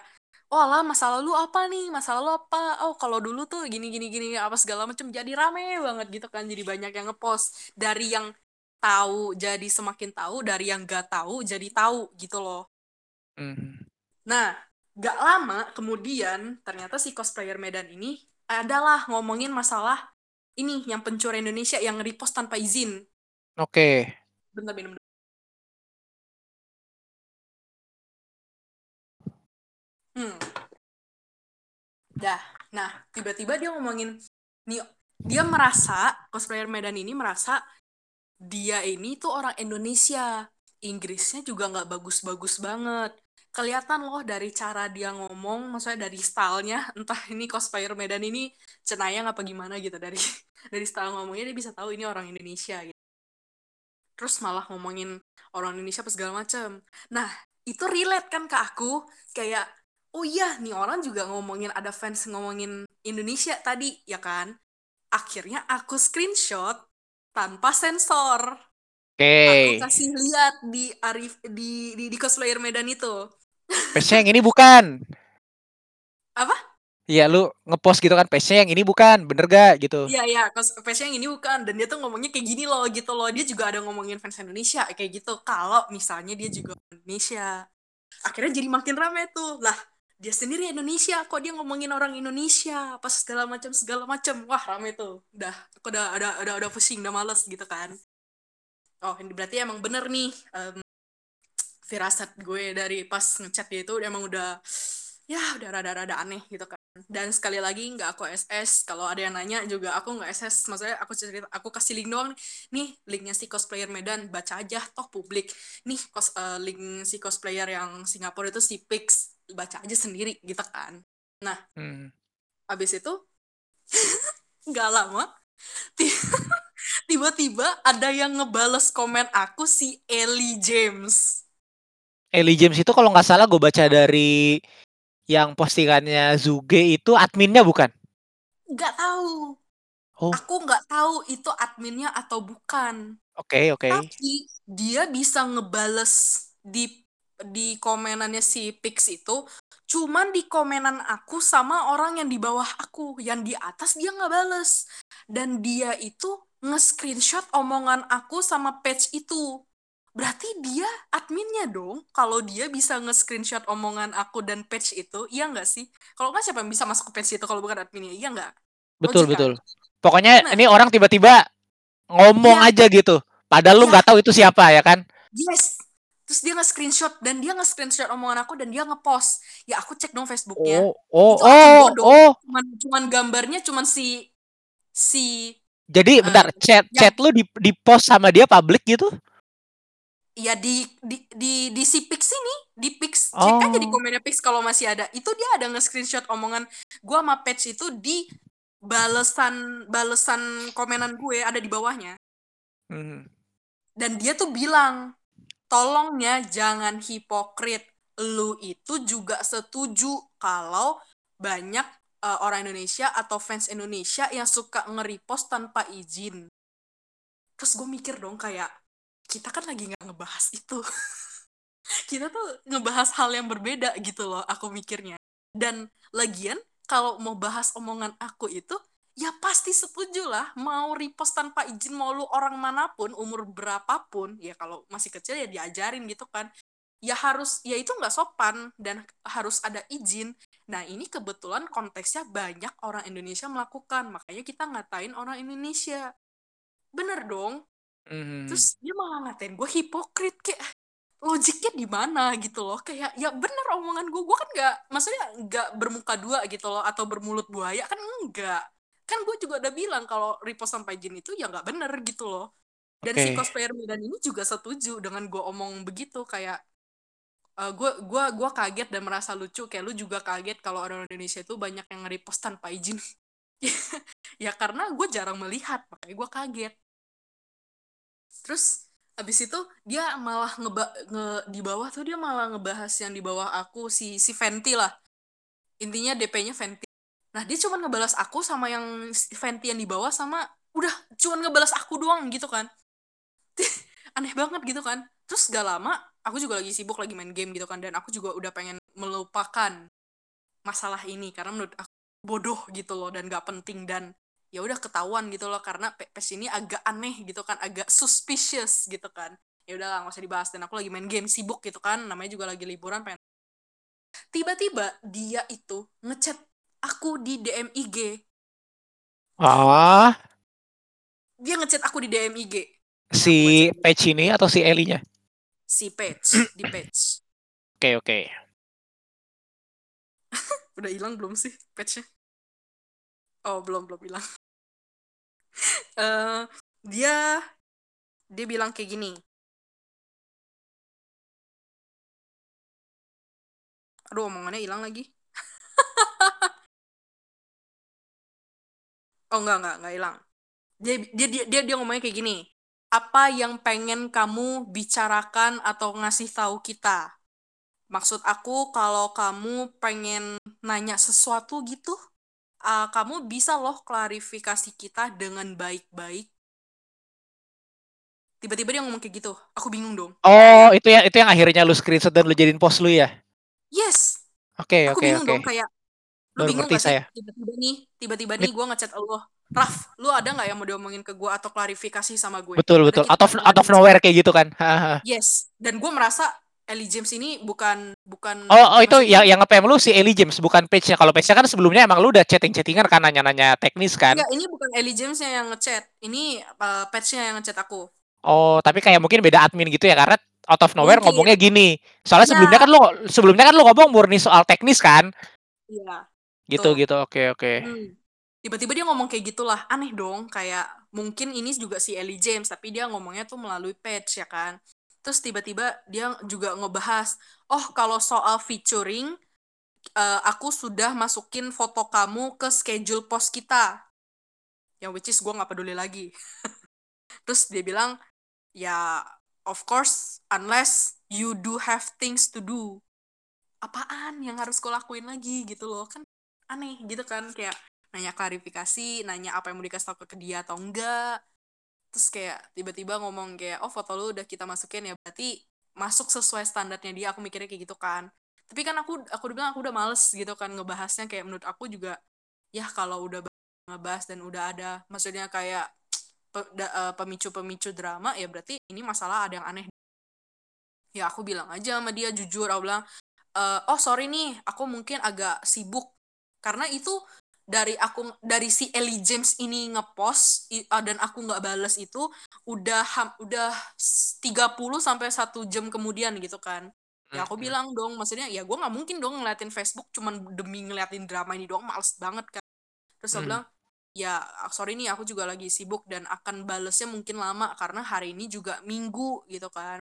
oh lah masa lalu apa nih? Masa lalu apa? Oh kalau dulu tuh gini gini gini apa segala macam jadi rame banget gitu kan. Jadi banyak yang ngepost dari yang tahu jadi semakin tahu dari yang gak tahu jadi tahu gitu loh. Hmm. nah gak lama kemudian ternyata si cosplayer Medan ini adalah ngomongin masalah ini yang pencuri Indonesia yang repost tanpa izin. Oke. bentar minum Hmm. Dah. Nah, tiba-tiba dia ngomongin nih dia merasa cosplayer Medan ini merasa dia ini tuh orang Indonesia. Inggrisnya juga nggak bagus-bagus banget. Kelihatan loh dari cara dia ngomong, maksudnya dari stylenya, entah ini cosplayer Medan ini cenayang apa gimana gitu dari dari style ngomongnya dia bisa tahu ini orang Indonesia gitu. Terus malah ngomongin orang Indonesia apa segala macem. Nah, itu relate kan ke aku kayak oh iya nih orang juga ngomongin ada fans ngomongin Indonesia tadi ya kan akhirnya aku screenshot tanpa sensor aku Oke. kasih lihat di Arif di di, di cosplayer Medan itu yang ini bukan. apa Iya, lu ngepost gitu kan, page-nya yang ini bukan, bener gak gitu? Iya iya, face yang ini bukan dan dia tuh ngomongnya kayak gini loh gitu loh. Dia juga ada ngomongin fans Indonesia kayak gitu. Kalau misalnya dia juga Indonesia. Akhirnya jadi makin rame tuh. Lah, dia sendiri Indonesia kok dia ngomongin orang Indonesia? Apa segala macam segala macam. Wah, rame tuh. Udah, aku udah udah udah udah pusing, udah males gitu kan. Oh, ini berarti emang bener nih em, firasat gue dari pas ngechat dia itu emang udah ya udah rada-rada aneh gitu kan. Dan sekali lagi nggak aku SS kalau ada yang nanya juga aku nggak SS maksudnya aku cerita aku kasih link doang. Nih linknya si cosplayer Medan baca aja toh publik. Nih kos eh, link si cosplayer yang Singapura itu si Pix baca aja sendiri gitu kan nah Hmm. abis itu nggak lama ti- tiba-tiba ada yang ngebales komen aku si Ellie James Ellie James itu kalau nggak salah gue baca dari yang postingannya Zuge itu adminnya bukan? nggak tahu Oh, aku nggak tahu itu adminnya atau bukan oke oke. tapi dia bisa ngebales di di komenannya si Pix itu cuman di komenan aku sama orang yang di bawah aku yang di atas dia nggak bales dan dia itu nge-screenshot omongan aku sama page itu berarti dia adminnya dong kalau dia bisa nge-screenshot omongan aku dan page itu iya nggak sih kalau nggak siapa yang bisa masuk ke page itu kalau bukan adminnya iya nggak Betul Logik kan? betul. Pokoknya Nah. ini orang tiba-tiba ngomong Iya. aja gitu. Padahal lu Iya. nggak tahu itu siapa ya kan? Yes. Terus dia nge-screenshot dan dia nge-screenshot omongan aku dan dia nge-post. Ya aku cek dong Facebooknya. Oh oh Itu oh oh. Cuman cuman gambarnya cuman si si Jadi bentar, chat yang- chat lu di di post sama dia public gitu? ya di di di di si Pix ini, di Pix cek aja di Oh. komennya Pix kalau masih ada. Itu dia ada nge-screenshot omongan gua sama page itu di balesan balesan komenan gue ada di bawahnya. Hmm. dan dia tuh bilang tolongnya jangan hipokrit. Lu itu juga setuju kalau banyak uh, orang Indonesia atau fans Indonesia yang suka nge-repost tanpa izin. Terus gue mikir dong kayak kita kan lagi nggak ngebahas itu. Kita tuh ngebahas hal yang berbeda gitu loh aku mikirnya. Dan lagian kalau mau bahas omongan aku itu ya pasti setuju lah mau repost tanpa izin mau lu orang mana pun umur berapapun ya kalau masih kecil ya diajarin gitu kan. Ya harus ya itu nggak sopan dan harus ada izin. Nah ini kebetulan konteksnya banyak orang Indonesia melakukan makanya kita ngatain orang Indonesia. Bener dong. Mhm. terus dia malah ngatain gue hipokrit kayak logiknya di mana gitu loh. Kayak ya bener omongan gue gue kan nggak maksudnya nggak bermuka dua gitu loh atau bermulut buaya kan enggak kan gue juga udah bilang kalau repost sampai izin itu ya nggak bener gitu loh. Dan si Oke. cosplayer Medan ini juga setuju dengan gue omong begitu kayak eh, gue gua gua kaget dan merasa lucu. Kayak lu juga kaget kalau orang Indonesia itu banyak yang nge-repost tanpa izin. Ya karena gue jarang melihat makanya gue kaget. Terus abis itu dia malah ngeba nge, di bawah tuh dia malah ngebahas yang di bawah aku si si Fenty lah. Intinya DP-nya Fenty nah dia cuma ngebalas aku sama yang Fenty yang di bawah sama udah cuma ngebalas aku doang gitu kan. Aneh banget gitu kan. Terus gak lama aku juga lagi sibuk lagi main game gitu kan dan aku juga udah pengen melupakan masalah ini karena menurut aku bodoh gitu loh dan gak penting dan ya udah ketahuan gitu loh karena PES ini agak aneh gitu kan agak suspicious gitu kan. Ya udah lah nggak usah dibahas dan aku lagi main game sibuk gitu kan namanya juga lagi liburan pengen tiba-tiba dia itu ngechat aku di DM IG Ah, dia ngechat aku di DM IG si Patch ini atau si Ellie-nya? si page di page. Oke, oke. udah hilang belum sih patchnya oh belum belum hilang. Eh, dia dia bilang kayak gini. Aduh omongannya hilang lagi oh enggak enggak enggak hilang. Dia dia dia dia, dia ngomongnya kayak gini apa yang pengen kamu bicarakan atau ngasih tahu kita? Maksud aku kalau kamu pengen nanya sesuatu gitu uh, kamu bisa loh klarifikasi kita dengan baik-baik. Tiba-tiba dia ngomong kayak gitu aku bingung dong. Oh, itu yang itu yang akhirnya lu screenshot dan lu jadiin post lu ya? yes. Oke, aku oke, bingung oke. dong kayak lu Baru bingung gak sih saya. tiba-tiba nih tiba-tiba nih gue ngechat Allah Raf lu ada nggak yang mau diomongin ke gue atau klarifikasi sama gue Betul, Karena betul. Out of out of nowhere kayak gitu kan. Yes dan gue merasa Ellie James ini bukan bukan Oh, oh itu yang yang nge-PM lu si Ellie James bukan page-nya. Kalau page-nya kan sebelumnya emang lu udah chatting-chattingan kan nanya-nanya teknis kan. Enggak, ini bukan Ellie James yang ngechat. Ini uh, patch-nya yang ngechat aku. Oh, tapi kayak mungkin beda admin gitu ya karena out of nowhere Mungkin. ngomongnya gini. Soalnya Ya. sebelumnya kan lu sebelumnya kan lu ngomong murni soal teknis kan. Iya. Gitu Betul. gitu. Oke, oke. Hmm. Tiba-tiba dia ngomong kayak gitulah. Aneh dong, kayak mungkin ini juga si Ellie James, tapi dia ngomongnya tuh melalui patch ya kan. Terus tiba-tiba dia juga ngebahas, "Oh, kalau soal featuring uh, aku sudah masukin foto kamu ke schedule post kita." Yang which is gue nggak peduli lagi. Terus dia bilang, "Ya, of course, unless you do have things to do." Apaan yang harus gue lakuin lagi gitu loh kan aneh gitu kan kayak nanya klarifikasi nanya apa yang mau dikasih tau ke dia atau enggak. Terus kayak tiba-tiba ngomong kayak oh foto lu udah kita masukin ya berarti masuk sesuai standarnya dia. Aku mikirnya kayak gitu kan. Tapi kan aku aku bilang aku udah males gitu kan ngebahasnya kayak menurut aku juga ya kalau udah ngebahas dan udah ada maksudnya kayak eh, pemicu-pemicu drama ya berarti ini masalah ada yang aneh. Ya aku bilang aja sama dia jujur aku bilang "Eh, oh sorry nih aku mungkin agak sibuk karena itu dari aku dari si Ellie James ini ngepost uh, dan aku nggak bales itu udah ham, udah s- 30 sampai satu jam kemudian gitu kan. Ya aku bilang dong maksudnya ya gue nggak mungkin dong ngeliatin Facebook cuman demi ngeliatin drama ini doang males banget kan. Terus aku Hmm. bilang ya sorry nih aku juga lagi sibuk dan akan balesnya mungkin lama karena hari ini juga minggu gitu kan.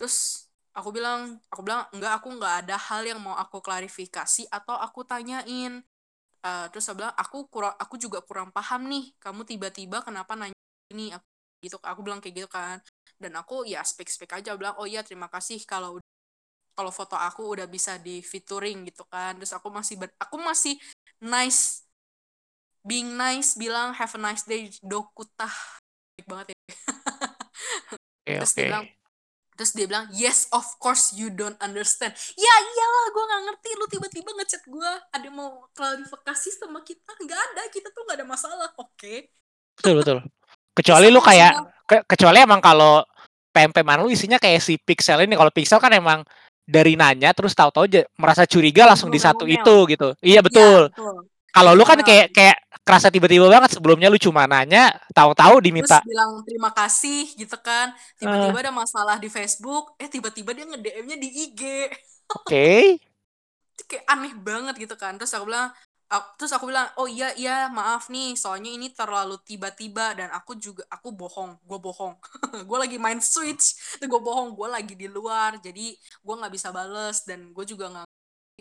Terus aku bilang aku bilang enggak aku nggak ada hal yang mau aku klarifikasi atau aku tanyain Eh, terus saya bilang aku kurang aku juga kurang paham nih kamu tiba-tiba kenapa nanya ini? Aku gitu aku bilang kayak gitu kan. Dan aku ya speak speak aja bilang oh iya terima kasih kalau kalau foto aku udah bisa di featuring gitu kan. Terus aku masih ber- aku masih nice being nice bilang have a nice day dokutah baik banget ya. Oke, terus oke. dia bilang terus dia bilang yes of course you don't understand. Ya iyalah gue nggak ngerti. Lu tiba-tiba ngechat gue ada mau klarifikasi sama kita? Nggak ada. Kita tuh nggak ada masalah. Oke. Betul, betul. Kecuali lu kayak ke- kecuali emang kalau PMP lu isinya kayak si Pixel ini. Kalau Pixel kan emang dari nanya terus tahu-tahu aja merasa curiga langsung di satu itu gitu. Iya ya betul. betul. Kalau lu kan Nah, kayak kayak kerasa tiba-tiba banget. Sebelumnya lu cuma nanya, tahu-tahu terus diminta bilang terima kasih gitu kan. Tiba-tiba ada masalah di Facebook eh tiba-tiba dia nge-DM-nya di IG oke. itu kayak aneh banget gitu kan. Terus aku bilang ak- terus aku bilang oh iya iya maaf nih soalnya ini terlalu tiba-tiba dan aku juga aku bohong gue bohong. Gue lagi main switch gue bohong gue lagi di luar jadi gue nggak bisa bales dan gue juga nggak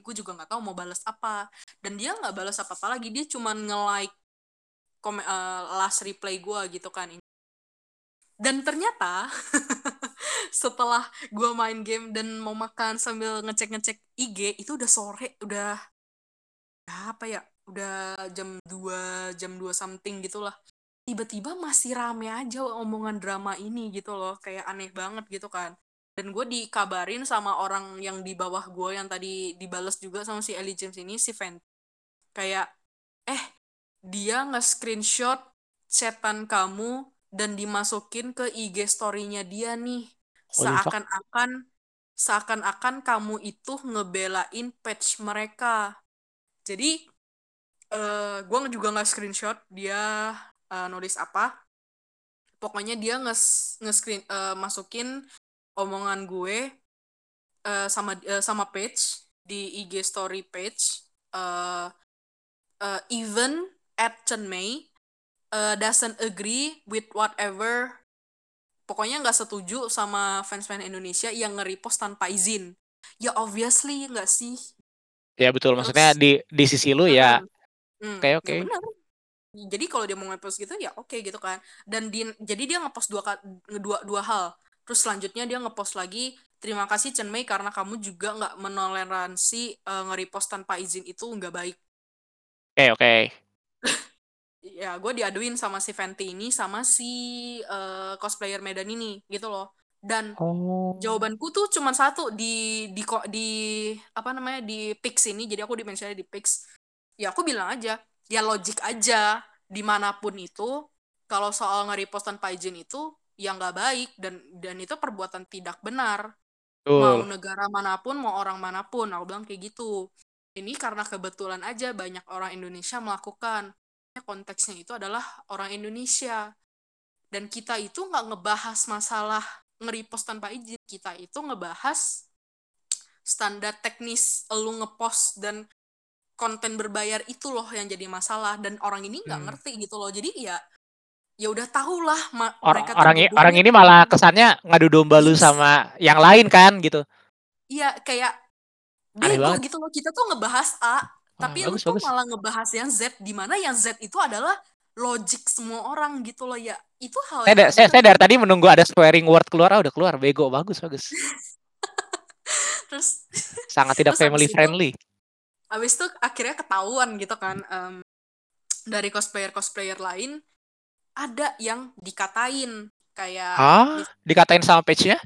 gue juga nggak tahu mau bales apa. Dan dia nggak bales apa apa lagi dia cuman nge-like komen eh, last reply gue gitu kan. Dan ternyata setelah gue main game dan mau makan sambil ngecek-ngecek IG itu udah sore udah apa ya udah jam 2 jam 2 something gitulah. Tiba-tiba masih rame aja omongan drama ini gitu loh kayak aneh banget gitu kan dan gue dikabarin sama orang yang di bawah gue yang tadi dibales juga sama si Ellie James ini si Fenty kayak eh dia nge-screenshot chatan kamu dan dimasukin ke IG story-nya dia nih. Fuck. seakan-akan seakan-akan kamu itu ngebelain page mereka. Jadi eh gue juga nggak screenshot dia eh, nulis apa. Pokoknya dia nge nge-screen eh, masukin omongan gue eh, sama eh, sama page di IG story page eh eh, even at Chen Mei eh, doesn't agree with whatever pokoknya nggak setuju sama fans-fans Indonesia yang nge-repost tanpa izin ya obviously nggak sih Ya betul. Maksudnya terus di di sisi lu ya Hmm, oke ya oke. benar. Jadi kalau dia mau ngepost gitu ya oke gitu kan. Dan di, jadi dia ngepost dua, dua dua hal. Terus selanjutnya dia ngepost lagi terima kasih Chen Mei karena kamu juga nggak menoleransi eh, nge-repost tanpa izin itu nggak baik. Oke oke. Ya gue diaduin sama si Fenty ini sama si eh, cosplayer Medan ini gitu loh. Dan Oh. jawabanku tuh cuma satu di di ko- di apa namanya di Pix ini jadi aku dimensinya di Pix ya aku bilang aja ya logik aja di mana pun itu kalau soal nge-repost tanpa izin itu ya nggak baik dan dan itu perbuatan tidak benar. Mau Betul. negara mana pun mau orang mana pun aku bilang kayak gitu. Ini karena kebetulan aja banyak orang Indonesia melakukan. Konteksnya itu adalah orang Indonesia. Dan kita itu nggak ngebahas masalah nge-repost tanpa izin. Kita itu ngebahas standar teknis lu ngepost dan konten berbayar itu loh yang jadi masalah. Dan orang ini nggak Hmm. ngerti gitu loh. Jadi ya ya udah tau lah ma- Orang tuh orang ini malah kesannya ngadu domba lu sama yang lain kan gitu. iya kayak bego gitu loh kita tuh ngebahas A Wah, tapi lu bagus tuh bagus. malah ngebahas yang Z di mana yang Z itu adalah logik semua orang gitu loh ya itu hal Saya, yang saya, saya dari tadi menunggu ada swearing word keluar, ah udah keluar, bego, bagus, bagus. terus Sangat tidak terus family itu friendly. habis itu akhirnya ketahuan gitu kan em, dari cosplayer cosplayer lain ada yang dikatain kayak Hah? Dikatain sama page-nya?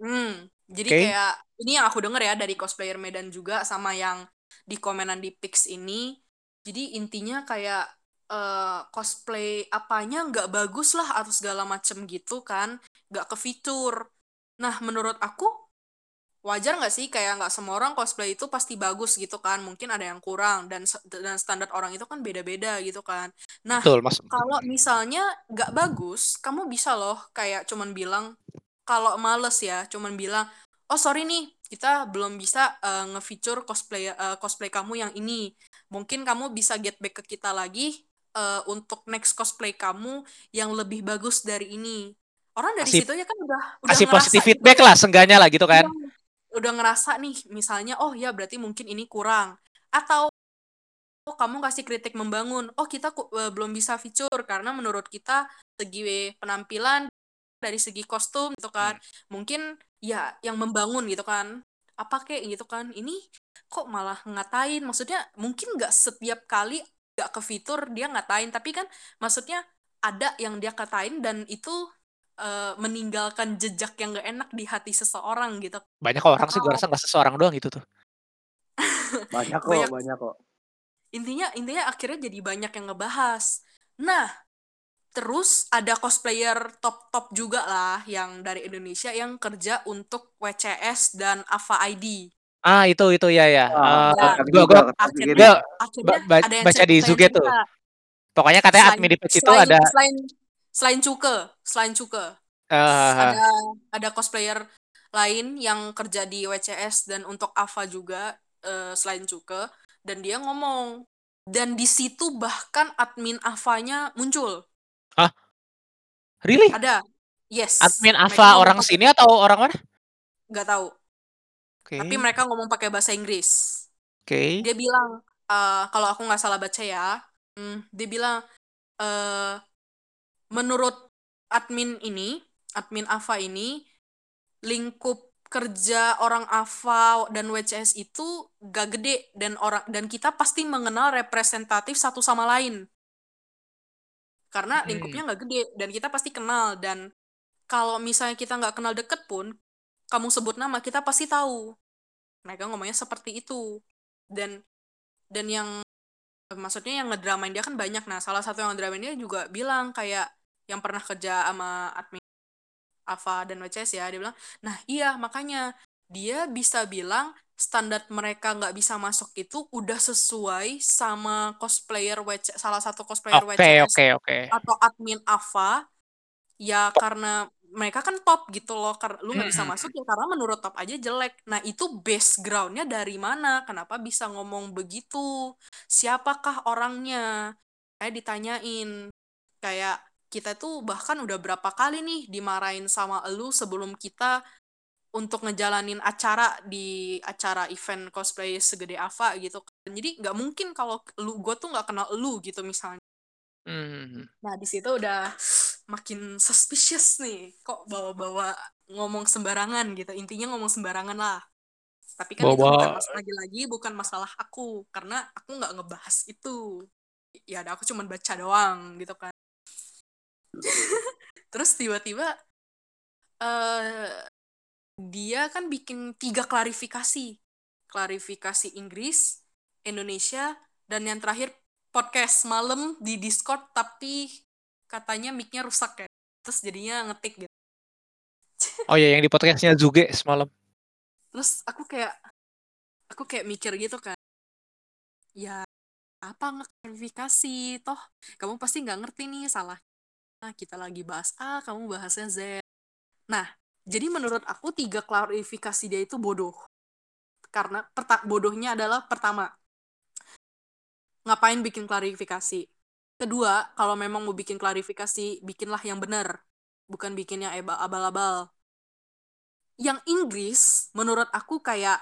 hmm, jadi Oke. kayak ini yang aku denger ya dari cosplayer Medan juga sama yang di komenan di Pix ini jadi intinya kayak eh, cosplay apanya nggak bagus lah atau segala macem gitu kan nggak ke fitur nah menurut aku wajar nggak sih? Kayak nggak semua orang cosplay itu pasti bagus gitu kan? Mungkin ada yang kurang dan dan standar orang itu kan beda-beda gitu kan? Nah Betul, Mas. kalau misalnya nggak bagus kamu bisa loh kayak cuman bilang kalau males ya cuman bilang oh sorry nih kita belum bisa eh, nge-feature cosplay eh, cosplay kamu yang ini. Mungkin kamu bisa get back ke kita lagi eh, untuk next cosplay kamu yang lebih bagus dari ini. Orang dari Kasih situ ya kan udah udah kasih positif gitu. feedback ya lah, seenggaknya lah gitu kan. Iya, udah ngerasa nih misalnya oh ya berarti mungkin ini kurang. Atau oh kamu kasih kritik membangun. Oh kita ku- eh, belum bisa feature karena menurut kita segi penampilan dari segi kostum gitu kan mungkin ya yang membangun gitu kan. Apa kek? Gitu kan. Ini kok malah ngatain? Maksudnya mungkin nggak setiap kali nggak ke fitur dia ngatain. Tapi kan maksudnya ada yang dia katain dan itu eh, meninggalkan jejak yang gak enak di hati seseorang gitu. Banyak orang sih gue rasa nggak seseorang doang gitu tuh. Banyak kok, banyak banyak kok. intinya intinya akhirnya jadi banyak yang ngebahas. Nah, terus ada cosplayer top-top juga lah yang dari Indonesia yang kerja untuk WCS dan Ava ID. Ah itu itu ya ya. Gua juga, gua keren akhirnya akhirnya ba- ba- ada yang baca di Zuge tuh. Pokoknya katanya selain admin di itu selain ada selain selain Cuke, selain Cuke. eh ada ada cosplayer lain yang kerja di WCS dan untuk Ava juga eh, selain Cuke dan dia ngomong dan di situ bahkan admin Avanya muncul Hah? Really? ada yes Admin Ava orang sini atau orang mana? nggak tahu Oke. tapi mereka ngomong pakai bahasa Inggris Oke. dia bilang eh, kalau aku nggak salah baca ya hmm, dia bilang eh menurut admin ini admin Ava ini lingkup kerja orang AVA dan WCS itu gak gede dan orang dan kita pasti mengenal representatif satu sama lain. Karena Hmm. lingkupnya nggak gede dan kita pasti kenal dan kalau misalnya kita nggak kenal deket pun kamu sebut nama kita pasti tahu. Mereka ngomongnya seperti itu. Dan dan yang maksudnya yang ngedramain dia kan banyak. Nah salah satu yang ngedramain dia juga bilang kayak yang pernah kerja sama admin Ava dan WCS ya dia bilang nah iya makanya dia bisa bilang standar mereka nggak bisa masuk itu udah sesuai sama cosplayer WC salah satu cosplayer Oke WCS oke oke. atau admin Ava. Ya karena mereka kan top gitu loh karena lu nggak bisa masuk ya karena menurut top aja jelek. Nah itu backgroundnya dari mana? Kenapa bisa ngomong begitu? Siapakah orangnya? Kayak ditanyain kayak kita tuh bahkan udah berapa kali nih dimarahin sama elu sebelum kita untuk ngejalanin acara di acara event cosplay segede Ava gitu kan. jadi nggak mungkin kalau lu gue tuh nggak kenal elu gitu misalnya Hmm. Nah, di situ udah makin suspicious nih. Kok bawa-bawa ngomong sembarangan gitu. Intinya ngomong sembarangan lah. Tapi kan itu bukan Bawa masalah lagi-lagi bukan masalah aku karena aku nggak ngebahas itu. Ya ada aku cuman baca doang gitu kan. Terus tiba-tiba eh dia kan bikin tiga klarifikasi. Klarifikasi Inggris, Indonesia, dan yang terakhir podcast malam di Discord tapi katanya mic-nya rusak ya. Terus jadinya ngetik gitu. Oh ya yang di podcastnya Zuge semalam. Terus aku kayak aku kayak mikir gitu kan. Ya apa ngeklarifikasi toh kamu pasti nggak ngerti nih salah kita lagi bahas A kamu bahasnya Z. Nah jadi menurut aku tiga klarifikasi dia itu bodoh. Karena perta- bodohnya adalah pertama ngapain bikin klarifikasi? Kedua kalau memang mau bikin klarifikasi bikinlah yang benar bukan bikin yang abal-abal. Yang Inggris menurut aku kayak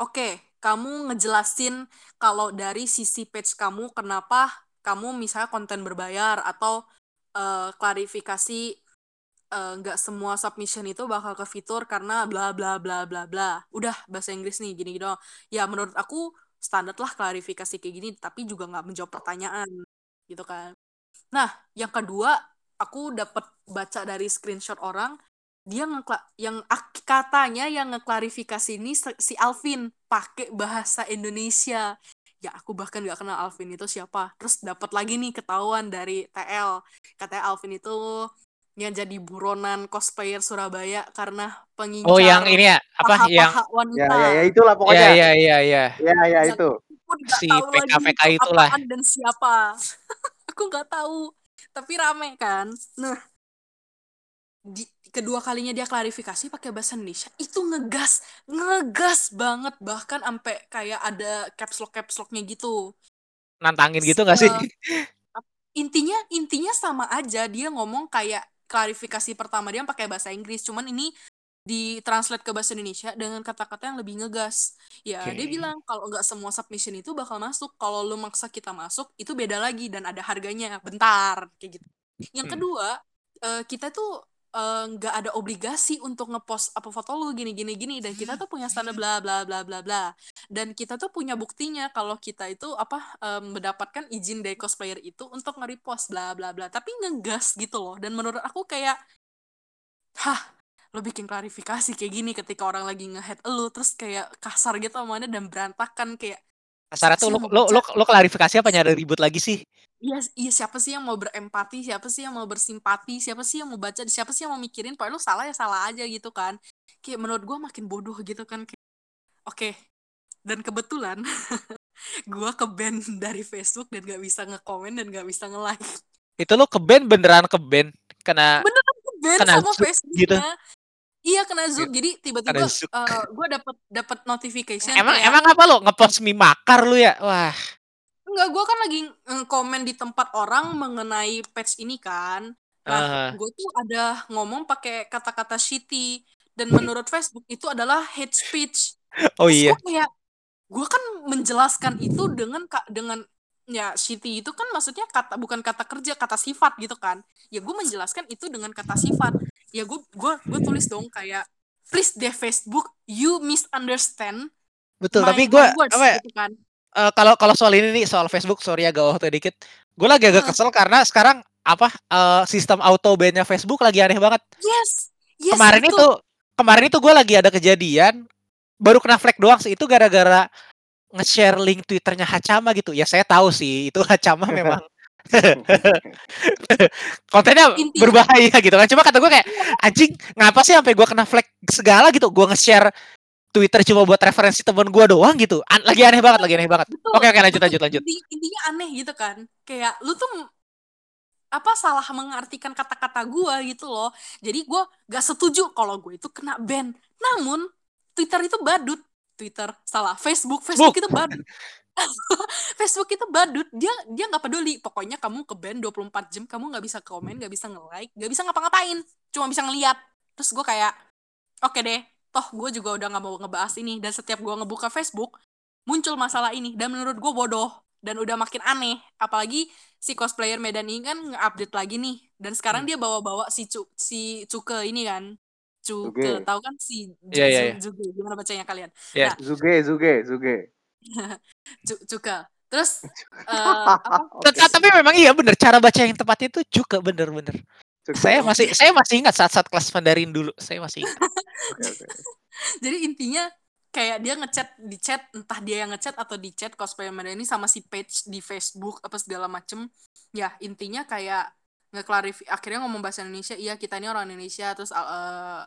oke kamu ngejelasin kalau dari sisi page kamu kenapa kamu misalnya konten berbayar atau eh, klarifikasi eh, nggak semua submission itu bakal ke fitur karena bla bla bla bla bla. Udah bahasa Inggris nih gini gitu ya menurut aku standar lah klarifikasi kayak gini tapi juga nggak menjawab pertanyaan gitu kan. Nah yang kedua aku dapat baca dari screenshot orang dia ngekla yang katanya yang ngeklarifikasi ini si Alvin pakai bahasa Indonesia ya aku bahkan gak kenal Alvin itu siapa. Terus dapat lagi nih ketahuan dari TL katanya Alvin itu yang jadi buronan cosplayer Surabaya karena pengincar Oh yang ini ya? Apa? yang paha-paha Ya, wanita. Ya, ya itulah ya pokoknya. ya ya ya Ya, ya yang itu. si PKPK itu itulah. dan siapa. Aku gak tahu. Tapi rame kan? Nah di kedua kalinya dia klarifikasi pakai bahasa Indonesia itu ngegas ngegas banget. Bahkan sampai kayak ada caps lock caps locknya gitu. Nantangin gitu gak sih? Eh, intinya intinya sama aja. Dia ngomong kayak klarifikasi pertama dia pakai bahasa Inggris. Cuman ini ditranslate ke bahasa Indonesia dengan kata-kata yang lebih ngegas. Ya dia Oke. bilang kalau nggak semua submission itu bakal masuk. Kalau lu maksa kita masuk itu beda lagi dan ada harganya. Bentar kayak gitu. Yang Hmm. kedua eh, kita tuh eh, nggak ada obligasi untuk ngepost apa foto lu gini gini gini. Dan kita tuh punya standar bla bla bla bla bla. Dan kita tuh punya buktinya kalau kita itu apa em, mendapatkan izin dari cosplayer itu untuk nge-repost bla bla bla. Tapi ngegas gitu loh. Dan menurut aku kayak hah lo bikin klarifikasi kayak gini ketika orang lagi nge-head lo terus kayak kasar gitu omongannya dan berantakan kayak siapa tuh lo lo lo, lo klarifikasi apa nyari ribut lagi sih? Iya iya siapa sih yang mau berempati siapa sih yang mau bersimpati siapa sih yang mau baca siapa sih yang mau mikirin pokoknya lo salah ya salah aja gitu kan. Kayak menurut gue makin bodoh gitu kan kayak oke dan kebetulan gue ke ban dari Facebook dan gak bisa nge-komen dan gak bisa nge-like. Itu lo ke band beneran ke band kena beneran ke ban kena sama zoom gitu. Iya kena zoom. Jadi tiba-tiba Kena zoom. gue dapet dapet notification Emang kayak emang apa lo ngepost mie makar lu ya? Wah, Enggak, gue kan lagi komen di tempat orang mengenai patch ini kan. Nah, Ah. gue tuh ada ngomong pakai kata-kata shitty dan menurut Facebook itu adalah hate speech. oh Terus iya. gue kayak gue kan menjelaskan itu dengan dengan ya shitty itu kan maksudnya kata bukan kata kerja kata sifat gitu kan. Ya gue menjelaskan itu dengan kata sifat. Ya gue gue gue tulis dong kayak please deh Facebook you misunderstand Betul, my, tapi gue apa ya, gitu kan. Eh, kalau kalau soal ini nih soal Facebook sorry agak waktu dikit. Gue lagi agak Heeh. kesel karena sekarang apa eh, sistem auto ban-nya Facebook lagi aneh banget. Yes. Yes, kemarin itu. itu kemarin itu gue lagi ada kejadian baru kena flag doang sih itu gara-gara nge-share link twitternya Hacama gitu ya saya tahu sih itu Hacama memang kontennya Intinya- berbahaya gitu kan cuma kata gue kayak anjing ngapa sih sampai gue kena flag segala gitu gue nge-share Twitter cuma buat referensi temen gue doang gitu. An- lagi aneh banget lagi aneh banget. Betul. oke oke lanjut lanjut lanjut. Inti- intinya aneh gitu kan. Kayak lu tuh apa salah mengartikan kata-kata gua gitu loh. Jadi gua gak setuju kalau gue itu kena ban. Namun Twitter itu badut. Twitter salah. Facebook Facebook Facebook. itu badut. Facebook itu badut. Dia dia nggak peduli. Pokoknya kamu ke ban 24 jam kamu nggak bisa komen nggak bisa nge-like nggak bisa ngapa-ngapain. Cuma bisa ngeliat. Terus gue kayak oke deh toh gue juga udah nggak mau ngebahas ini dan setiap gue ngebuka Facebook muncul masalah ini dan menurut gue bodoh dan udah makin aneh apalagi si cosplayer Medan ini kan nge-update lagi nih dan sekarang Hmm. dia bawa-bawa si Cu, si Cuke ini kan Cuke Cuke. tahu kan si Iya, iya, iya. Zuge gimana bacanya kalian Iya. Zuge, Zuge, Zuge. Cu- Cuke terus eh, apa. Tet- tapi memang iya bener cara baca yang tepat itu juga bener-bener Saya masih saya masih ingat saat-saat kelas Mandarin dulu. Saya masih ingat. Jadi intinya kayak dia ngechat di chat entah dia yang ngechat atau di chat cosplayer Medan ini sama si page di Facebook apa segala macem. Ya intinya kayak ngeklarif akhirnya ngomong bahasa Indonesia iya kita ini orang Indonesia. Terus uh,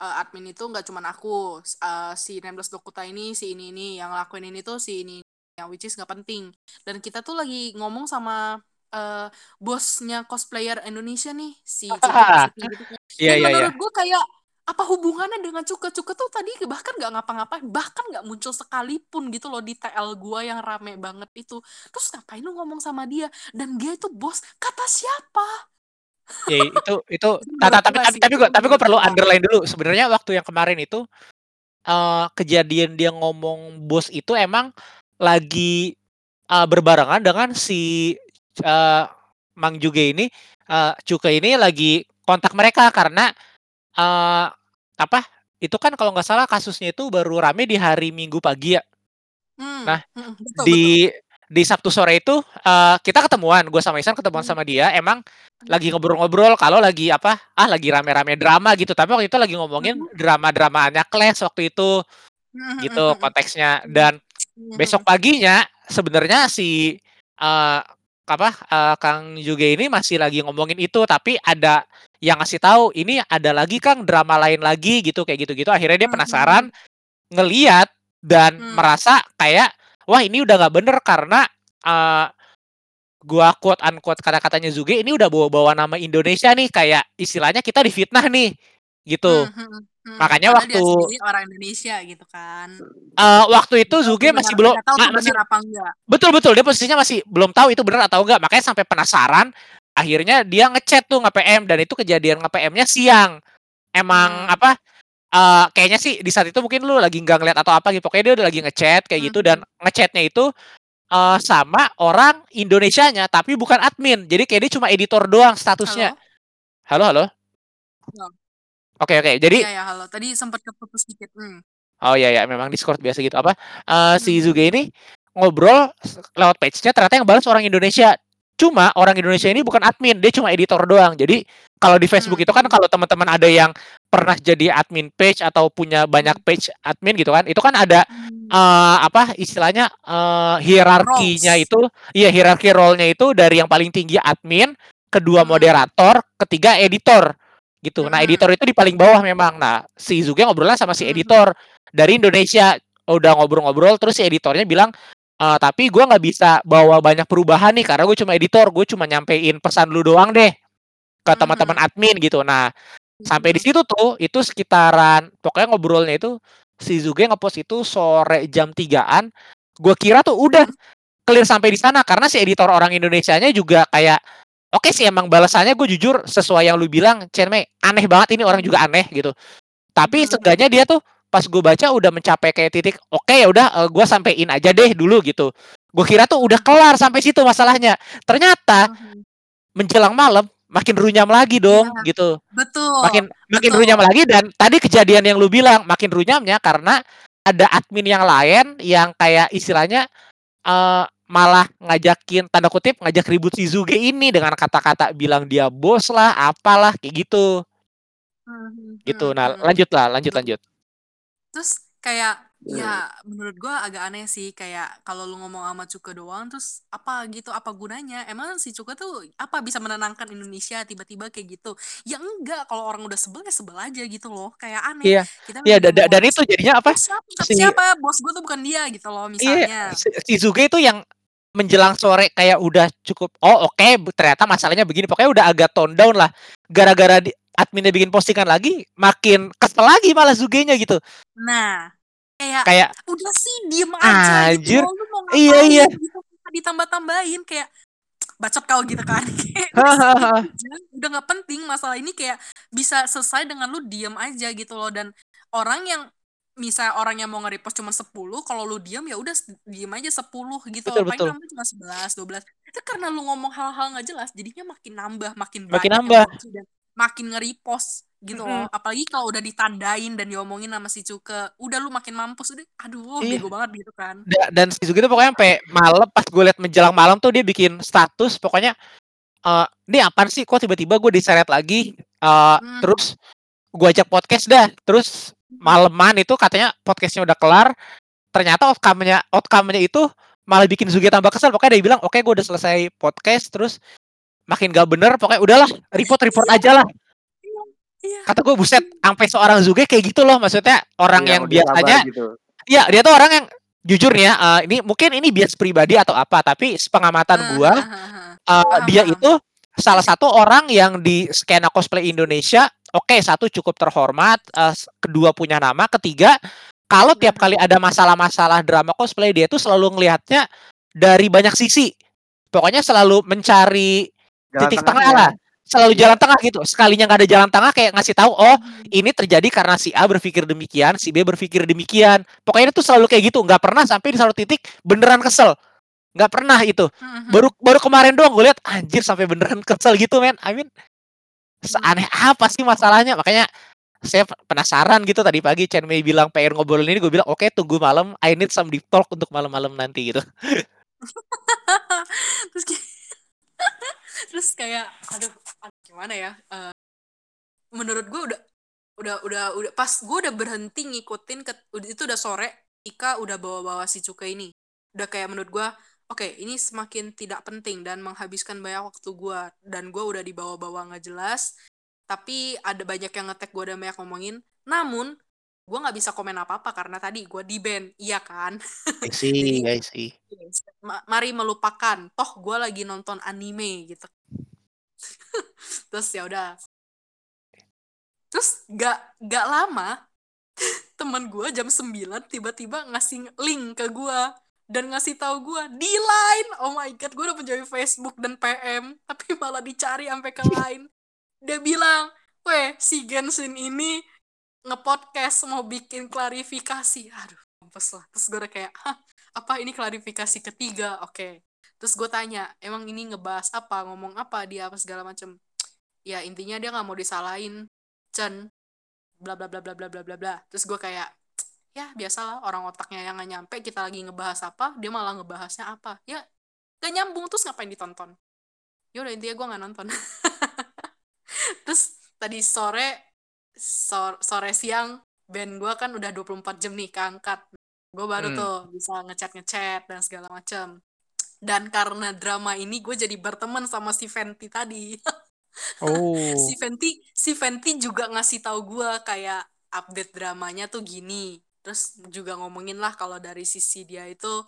uh, admin itu nggak cuman aku. Uh, si Nameless Dokuta ini si ini ini yang lakuin ini tuh si ini yang which is nggak penting. Dan kita tuh lagi ngomong sama uh, bosnya cosplayer Indonesia nih si Cuka Maksudnya gitu kan. iya Dan iya iya. menurut gue kayak apa hubungannya dengan Cuka Cuka tuh tadi bahkan nggak ngapa-ngapain bahkan nggak muncul sekalipun gitu loh di TL gua yang rame banget itu. Terus ngapain lu ngomong sama dia? Dan dia itu bos kata siapa? Ya itu itu Itu ta- ta- menurut tapi tapi tapi gua tapi gua menurut perlu underline dulu. Sebenarnya waktu yang kemarin itu eh kejadian dia ngomong bos itu emang lagi eh, berbarengan dengan si eh, Mang Juge ini eh Cuke ini lagi kontak mereka karena eh apa itu kan kalau nggak salah kasusnya itu baru rame di hari Minggu pagi ya Hmm, Nah, hmm, betul, betul. di di Sabtu sore itu eh, kita ketemuan gue sama Isan ketemuan Hmm. sama dia emang lagi ngobrol-ngobrol kalau lagi apa ah lagi rame-rame drama gitu tapi waktu itu lagi ngomongin drama-dramaannya Clash waktu itu Hmm, gitu hmm, hmm, konteksnya Hmm. dan hmm, besok paginya sebenarnya si eh, apa eh, Kang Juge ini masih lagi ngomongin itu tapi ada yang ngasih tahu ini ada lagi Kang drama lain lagi gitu kayak gitu-gitu. Akhirnya dia Hmm, penasaran ngeliat dan Hmm. merasa kayak wah ini udah nggak bener karena eh, gua quote unquote kata-katanya Zuge ini udah bawa-bawa nama Indonesia nih kayak istilahnya kita difitnah nih gitu. Hmm, hmm. Makanya dia waktu- sendiri orang Indonesia gitu kan. Eh, waktu itu Zuge masih belum tahu tuh masih apa enggak. Betul betul. Dia posisinya masih belum tahu itu benar atau enggak. Makanya sampai penasaran akhirnya dia ngechat tuh nge-PM dan itu kejadian nge-PM-nya siang. Emang Hmm. apa eh kayaknya sih di saat itu mungkin lu lagi nggak ngeliat atau apa gitu. Pokoknya dia udah lagi ngechat kayak gitu. Hmm. dan ngechatnya itu eh sama orang Indonesianya tapi bukan admin. Jadi kayak dia cuma editor doang statusnya. Halo? Halo halo? Halo. Oke oke jadi iya ya halo tadi sempat keputus sedikit hmm. Oh iya ya, memang Discord biasa gitu apa? eh, si Hmm. Zuge ini ngobrol lewat page-nya ternyata yang balas orang Indonesia Cuma orang Indonesia ini bukan admin, dia cuma editor doang. Jadi kalau di Facebook itu kan Hmm. kalau teman-teman ada yang pernah jadi admin page atau punya banyak page admin gitu kan, itu kan ada Hmm. eh, apa istilahnya eh, hierarkinya Roles. itu, iya hierarki role-nya itu dari yang paling tinggi admin, kedua Hmm. moderator, ketiga editor gitu. Nah editor itu di paling bawah memang. Nah si Zuge ngobrolnya sama si editor dari Indonesia, udah ngobrol-ngobrol terus si editornya bilang "Eh, tapi gue nggak bisa bawa banyak perubahan nih karena gue cuma editor, gue cuma nyampein pesan lu doang deh ke teman-teman admin gitu. Nah sampai di situ tuh itu sekitaran pokoknya ngobrolnya itu si Zuge ngepost itu sore jam 3-an. Gue kira tuh udah clear sampai di sana karena si editor orang Indonesianya juga kayak oke sih emang balasannya gue jujur sesuai yang lu bilang Cenmei aneh banget ini orang juga aneh gitu. Tapi Mhm. seenggaknya dia tuh pas gue baca udah mencapai kayak titik oke ya udah eh, gue sampein aja deh dulu gitu. Gue kira tuh udah kelar sampai situ masalahnya. Ternyata Mhm. menjelang malam makin runyam lagi dong Iya. gitu. Betul. Makin makin betul. runyam lagi dan tadi kejadian yang lu bilang makin runyamnya karena ada admin yang lain yang kayak istilahnya eh, malah ngajakin tanda kutip ngajak ribut si Zuge ini dengan kata-kata bilang dia bos lah apalah kayak gitu Mhm. gitu. Mhm. Nah Mhm. lanjut lah lanjut lanjut. Terus kayak ya menurut gua agak aneh sih kayak kalau lu ngomong sama Cuka doang terus apa gitu apa gunanya emang si Cuka tuh apa bisa menenangkan Indonesia tiba-tiba kayak gitu ya enggak kalau orang udah sebel ya sebel aja gitu loh kayak aneh Iya kita iya da- dan apa itu jadinya apa siapa, si siapa bos gua tuh bukan dia gitu loh iya misalnya si, si Zuge itu yang menjelang sore kayak udah cukup oh oke ternyata masalahnya begini pokoknya udah agak tone down lah. Gara-gara di, adminnya bikin postingan lagi makin kesel lagi malah Zuge-nya gitu. Nah kayak kayak udah sih diem aja gitu anjir. lu mau iya iya. ngapain gitu ditambah-tambahin kayak bacot kau gitu kan. Udah nggak penting masalah ini kayak bisa selesai dengan lu diem aja gitu loh. Dan orang yang misal orang yang mau nge-repost cuma 10 kalau lu diem ya udah diem aja 10 gitu betul paling betul. nambah cuma 11 12 itu karena lu ngomong hal-hal nggak jelas jadinya makin nambah makin makin banyak yang nambah dan makin nge-repost gitu Mm-mm. loh apalagi kalau udah ditandain dan diomongin sama si Cuke udah lu makin mampus udah aduh iya. bego banget gitu kan. Da- dan si Zuge itu pokoknya sampai malam pas gue liat menjelang malam tuh dia bikin status pokoknya eh ini apaan sih? Kok tiba-tiba gue diseret lagi? Eh hmm. terus gue ajak podcast dah terus maleman itu katanya podcastnya udah kelar ternyata outcome-nya outcome-nya itu malah bikin Zuge tambah kesel. Pokoknya dia bilang oke gue udah selesai podcast terus makin gak bener pokoknya udahlah report report iya aja lah. iya iya. Kata gue buset sampai seorang Zuge kayak gitu loh. Maksudnya orang yang sabar biasanya gitu. Iya, dia tuh orang yang jujur nih ya, eh, ini mungkin ini bias pribadi atau apa, tapi sepengamatan gua, Hahaha. eh, paham dia paham. itu salah satu orang yang di skena cosplay Indonesia, oke, satu cukup terhormat, s- kedua punya nama, ketiga kalau tiap kali ada masalah-masalah drama cosplay dia tuh selalu ngelihatnya dari banyak sisi. Pokoknya selalu mencari Jalan titik tengah tengahnya. lah. Selalu iya jalan tengah gitu. Sekalinya nggak ada jalan tengah kayak ngasih tahu, oh Mhm. ini terjadi karena si A berpikir demikian, si B berpikir demikian. Pokoknya itu selalu kayak gitu, nggak pernah sampai di satu titik beneran kesel. Nggak pernah itu. Mhm. Baru baru kemarin doang gue lihat anjir sampai beneran kesel gitu, men. I mean, seaneh apa sih masalahnya? Makanya saya pe- penasaran gitu tadi pagi Chen Mei bilang pengen ngobrolin ini, gue bilang oke tunggu malam, I need some deep talk untuk malam-malam nanti gitu. terus kayak terus kayak aduh, gimana ya Eh, menurut gue udah udah udah udah pas gue udah berhenti ngikutin ke itu udah sore Ika udah bawa-bawa si Cuka ini udah kayak menurut gue oke ini semakin tidak penting dan menghabiskan banyak waktu gue dan gue udah dibawa-bawa nggak jelas tapi ada banyak yang ngetek gue dan banyak ngomongin namun gue nggak bisa komen apa-apa karena tadi gue di ban iya kan I see, jadi I see. Yes. Ma- mari melupakan toh gue lagi nonton anime gitu terus ya udah terus gak gak lama teman gue jam 9 tiba-tiba ngasih link ke gue dan ngasih tahu gue di line. Oh my god gue udah menjadi Facebook dan PM tapi malah dicari sampai ke line. Dia bilang weh si Genshin ini ngepodcast mau bikin klarifikasi. Aduh mampus lah. Terus gue udah kayak hah apa ini klarifikasi ketiga? Oke. Terus gue tanya emang ini ngebahas apa? Ngomong apa dia? Apa segala macem. Ya intinya dia nggak mau disalahin. Chen bla bla bla bla bla bla bla bla. Terus gue kayak ya biasalah orang otaknya yang nggak nyampe kita lagi ngebahas apa dia malah ngebahasnya apa. Ya gak nyambung terus ngapain ditonton? Ya udah intinya gue nggak nonton. Terus tadi sore sore, sore siang band gue kan udah 24 jam nih keangkat. Gue baru Hmm. tuh bisa ngechat ngechat dan segala macam dan karena drama ini gue jadi berteman sama si Fenty tadi. Oh. si Fenty si Fenty juga ngasih tahu gue kayak update dramanya tuh gini terus juga ngomongin lah kalau dari sisi dia itu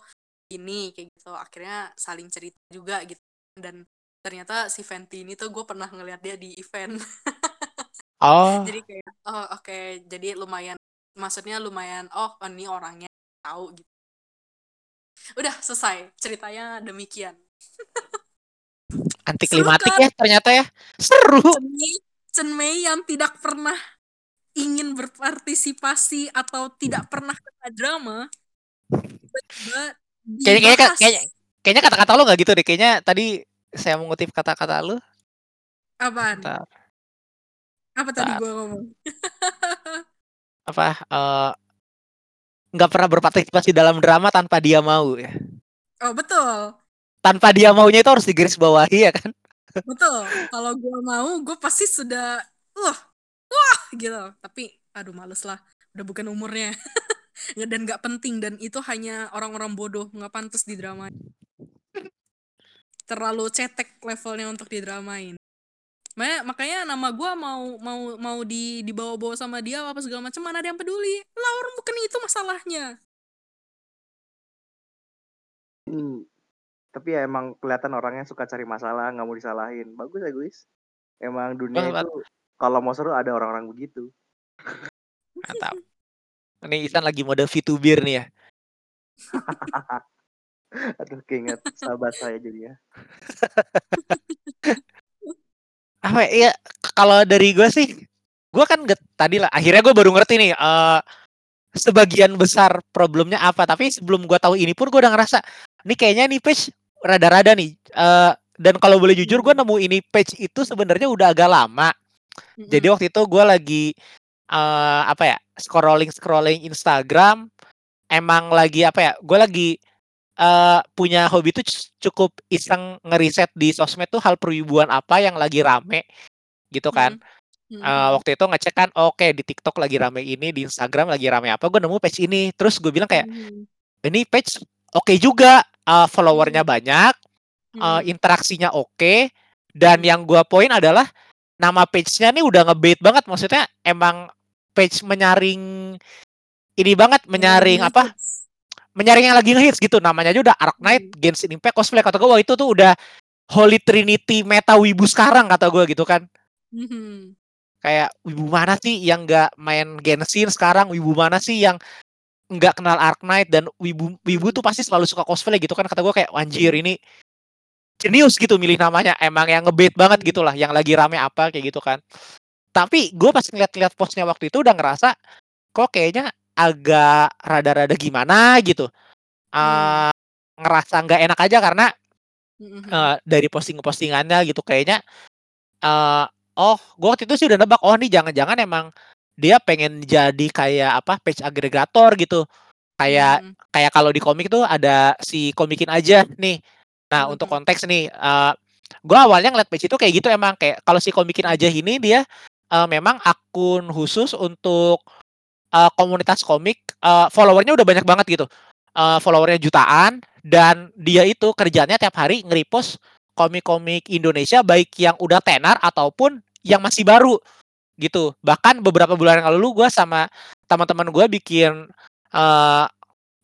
ini kayak gitu akhirnya saling cerita juga gitu dan ternyata si Fenty ini tuh gue pernah ngeliat dia di event Oh. jadi kayak oh oke jadi lumayan maksudnya lumayan oh ini orangnya tahu gitu udah selesai ceritanya demikian Anti klimatik kan? ya ternyata ya. Seru. Chen Mei, Chen Mei yang tidak pernah ingin berpartisipasi atau tidak pernah kena drama tiba-tiba Kayaknya kayaknya kayaknya kayaknya kata-kata lu nggak gitu deh. Kayaknya tadi saya mengutip kata-kata apaan Bentar. apa tadi gua ngomong Apa eh, nggak pernah berpartisipasi dalam drama tanpa dia mau ya. oh betul Tanpa dia maunya itu harus digaris bawahi ya kan. betul kalau gua mau gue pasti sudah wah wah gitu tapi aduh males lah udah bukan umurnya Ya, dan nggak penting dan itu hanya orang-orang bodoh nggak pantas didramain terlalu cetek levelnya untuk didramain makanya, makanya nama gua mau mau mau di dibawa-bawa sama dia apa segala macam mana ada yang peduli lah orang bukan itu masalahnya Hmm. Tapi ya emang kelihatan orangnya suka cari masalah, nggak mau disalahin. Bagus ya guys. Emang dunia Banget. itu kalau mau seru ada orang-orang begitu. Mantap. Ini Isan lagi mode VTuber nih ya. Aduh, keinget sahabat saya jadinya. Apa ya? Kalau dari gue sih, gue kan nggak tadi lah. Akhirnya gue baru ngerti nih. eh sebagian besar problemnya apa. Tapi sebelum gue tahu ini pun gue udah ngerasa, ini kayaknya nih page rada-rada nih. eh dan kalau boleh jujur, gue nemu ini page itu sebenarnya udah agak lama. Jadi waktu itu gue lagi eh apa ya scrolling scrolling Instagram emang lagi apa ya gue lagi eh punya hobi tuh cukup iseng ngeriset di sosmed tuh hal perwibuan apa yang lagi rame gitu kan. Mm, Eh, waktu itu ngecek kan oke di TikTok lagi rame ini di Instagram lagi rame apa gue nemu page ini. Terus gue bilang kayak mm, ini page oke juga eh, followernya banyak mm, eh, interaksinya oke dan Hmm. yang gua poin adalah nama page-nya nih udah ngebait banget. Maksudnya emang page menyaring ini banget menyaring apa? menyaring yang lagi ngehits gitu. Namanya aja udah Arc Knight Genshin Impact cosplay. Kata gua wah itu tuh udah Holy Trinity meta wibu sekarang kata gua gitu kan. Mhm. kayak wibu mana sih yang nggak main Genshin sekarang? Wibu mana sih yang nggak kenal Arc Knight? Dan wibu wibu tuh pasti selalu suka cosplay gitu kan. Kata gua kayak anjir ini jenius gitu milih namanya emang yang ngebait banget gitu lah yang lagi rame apa kayak gitu kan tapi gue pas ngeliat-liat postnya waktu itu udah ngerasa kok kayaknya agak rada-rada gimana gitu Hmm. Eh, ngerasa nggak enak aja karena eh, dari posting-postingannya gitu kayaknya eh oh gue waktu itu sih udah nebak oh nih jangan-jangan emang dia pengen jadi kayak apa page agregator gitu kayak Mhm. kayak kalau di komik tuh ada si komikin aja nih. Nah, untuk Mhm. konteks nih, eh gue awalnya ngeliat page itu kayak gitu emang kayak kalau si komikin aja ini dia eh, memang akun khusus untuk eh, komunitas komik, eh, followernya udah banyak banget gitu, eh, followernya jutaan dan dia itu kerjanya tiap hari nge-repost komik-komik Indonesia baik yang udah tenar ataupun yang masih baru gitu. Bahkan beberapa bulan yang lalu gue sama teman-teman gue bikin eh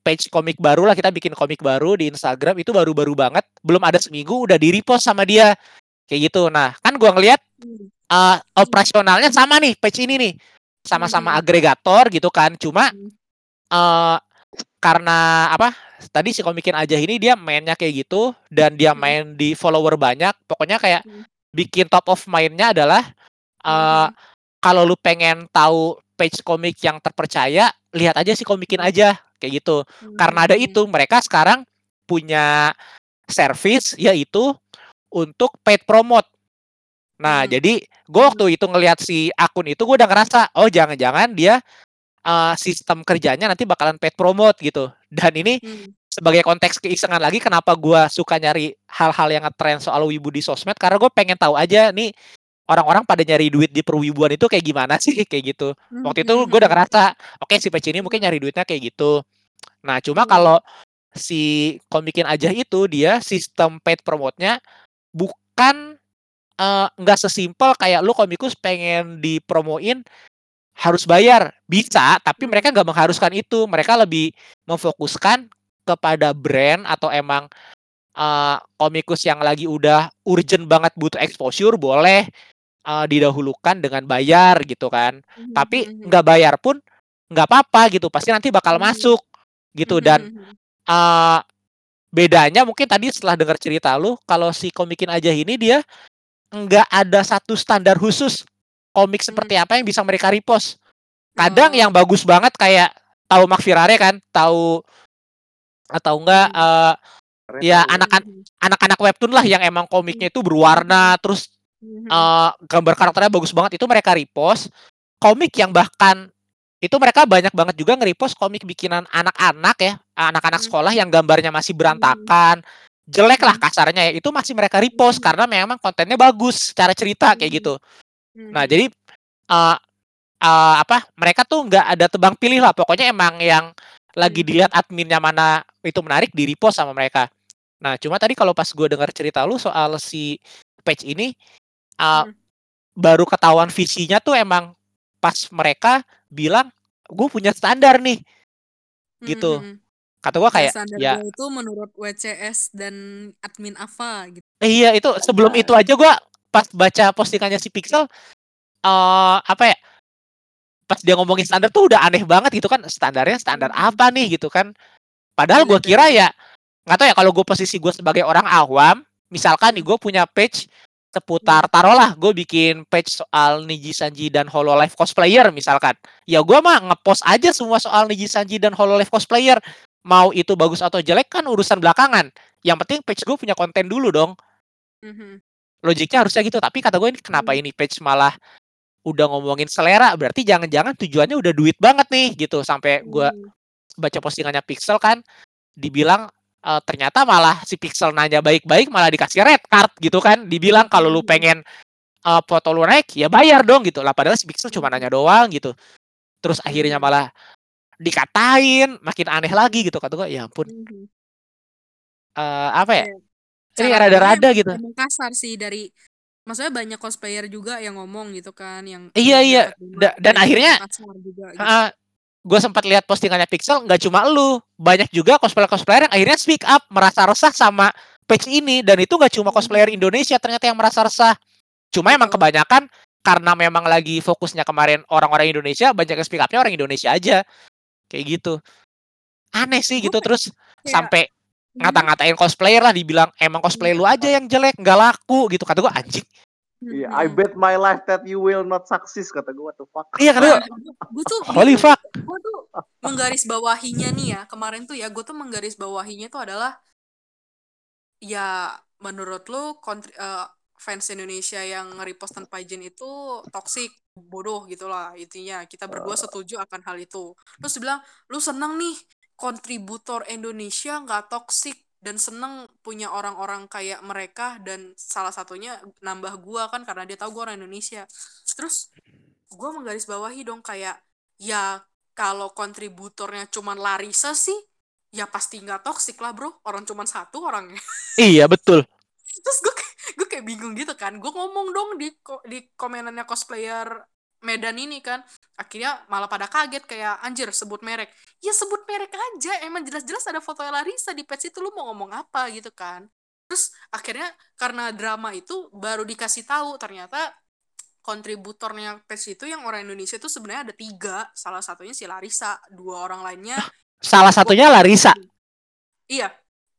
page komik baru lah kita bikin komik baru di Instagram itu baru-baru banget belum ada seminggu udah di repost sama dia kayak gitu nah kan gua ngelihat Hmm. eh, operasionalnya sama nih page ini nih sama-sama Mhm. agregator gitu kan cuma Hmm. eh karena apa tadi si komikin aja ini dia mainnya kayak gitu dan dia Hmm. main di follower banyak pokoknya kayak Hmm. bikin top of mindnya adalah eh Mhm. kalau lu pengen tahu page komik yang terpercaya lihat aja si komikin Hmm. aja kayak gitu karena ada Hmm. itu mereka sekarang punya service yaitu untuk paid promote. Nah, Hmm. jadi gue waktu itu ngelihat si akun itu gue udah ngerasa oh jangan-jangan dia eh, sistem kerjanya nanti bakalan paid promote gitu. Dan ini Hmm. sebagai konteks keisengan lagi kenapa gua suka nyari hal-hal yang ngetren soal wibu di sosmed karena gue pengen tahu aja nih orang-orang pada nyari duit di perwibuan itu kayak gimana sih kayak gitu. Waktu itu gue udah ngerasa oke si Peci ini mungkin nyari duitnya kayak gitu. Nah, cuma Hmm. kalau si komikin aja itu dia sistem paid promote-nya bukan eh, nggak sesimpel kayak lu komikus pengen dipromoin harus bayar bisa tapi Hmm. mereka nggak mengharuskan itu mereka lebih memfokuskan kepada brand atau emang eh, komikus yang lagi udah urgent banget butuh exposure boleh eh, didahulukan dengan bayar gitu kan Hmm, tapi nggak bayar pun nggak apa-apa gitu pasti nanti bakal Mhm. masuk gitu Hmm, dan eh bedanya mungkin tadi setelah dengar cerita lu kalau si komikin aja ini dia nggak ada satu standar khusus komik seperti apa yang bisa mereka repost kadang Oh. yang bagus banget kayak tahu Mark Firare kan tahu atau enggak Hmm. eh, Keren ya tahu. anak anak-anak webtoon lah yang emang komiknya itu berwarna terus Hmm, eh, gambar karakternya bagus banget itu mereka repost komik yang bahkan itu mereka banyak banget juga nge-repost komik bikinan anak-anak ya anak-anak Hmm. sekolah yang gambarnya masih berantakan jelek lah Hmm. kasarnya ya itu masih mereka repost karena memang kontennya bagus secara cerita kayak gitu. Nah jadi eh eh, apa mereka tuh nggak ada tebang pilih lah pokoknya emang yang lagi dilihat adminnya mana itu menarik di repost sama mereka. Nah cuma tadi kalau pas gue dengar cerita lu soal si page ini eh, Hmm. baru ketahuan visinya tuh emang pas mereka bilang gue punya standar nih gitu. Hmm, hmm. kata gue Dan kayak standar ya gue itu menurut WCS dan admin AVA gitu. eh, iya itu sebelum itu aja gue pas baca postingannya si Pixel eh apa ya pas dia ngomongin standar tuh udah aneh banget gitu kan standarnya standar Hmm. apa nih gitu kan padahal gue kira ya nggak tahu ya kalau gue posisi gue sebagai orang awam misalkan nih Hmm. gue punya page seputar taruhlah gue bikin page soal Niji Sanji dan Hololive cosplayer misalkan ya gue mah ngepost aja semua soal Niji Sanji dan Hololive cosplayer mau itu bagus atau jelek kan urusan belakangan yang penting page gue punya konten dulu dong Mhm. logiknya harusnya gitu tapi kata gue ini kenapa Hmm. ini page malah udah ngomongin selera berarti jangan-jangan tujuannya udah duit banget nih gitu sampai gue Hmm. baca postingannya Pixel kan dibilang eh, ternyata malah si Pixel nanya baik-baik malah dikasih red card gitu kan. Dibilang kalau lu Mhm. pengen eh, foto lu naik ya bayar dong gitu. Lah padahal si Pixel cuma nanya doang gitu. Terus akhirnya Mhm. malah dikatain makin aneh lagi gitu. Kata gue ya ampun. Eh, apa ya? Kayak ini rada-rada gitu. kasar sih dari maksudnya banyak cosplayer juga yang ngomong gitu kan yang Iya, iya. Da- dan akhirnya- juga gitu. Gue sempat lihat postingannya Pixel nggak cuma lu banyak juga cosplayer cosplayer yang akhirnya speak up merasa resah sama page ini dan itu nggak cuma Hmm. cosplayer Indonesia ternyata yang merasa resah. Cuma emang kebanyakan karena memang lagi fokusnya kemarin orang-orang Indonesia banyak yang speak upnya orang Indonesia aja. Kayak gitu. Aneh sih gitu terus kayak- sampai Mhm. ngata-ngatain cosplayer lah dibilang emang cosplay lu aja yang jelek nggak laku gitu. Kata gue anjing Iya, Mhm. I bet my life that you will not success kata gue what the fuck. iya kata gue gue tuh holy fuck. gue tuh menggaris bawahinya nih ya kemarin tuh ya gue tuh menggaris bawahinya tuh adalah ya menurut lu kontri, eh, fans Indonesia yang nge-repost tanpa izin itu toxic bodoh gitulah intinya. Kita berdua setuju akan hal itu. Terus dia bilang lu seneng nih kontributor Indonesia nggak toxic dan seneng punya orang-orang kayak mereka dan salah satunya nambah gua kan karena dia tahu gua orang Indonesia. Terus gua menggaris bawahi dong kayak ya kalau kontributornya cuman Larissa sih ya pasti nggak toxic lah bro. Orang cuman satu orangnya. Iya betul. Terus gue gue kayak bingung gitu kan. Gue ngomong dong di di komenannya cosplayer Medan ini kan akhirnya malah pada kaget kayak anjir sebut merek. Ya sebut merek aja emang jelas-jelas ada foto Larissa di page itu lu mau ngomong apa? gitu kan. Terus akhirnya karena drama itu baru dikasih tahu ternyata kontributornya page itu yang orang Indonesia itu sebenarnya ada tiga. Salah satunya si Larissa dua orang lainnya salah satunya Larissa iya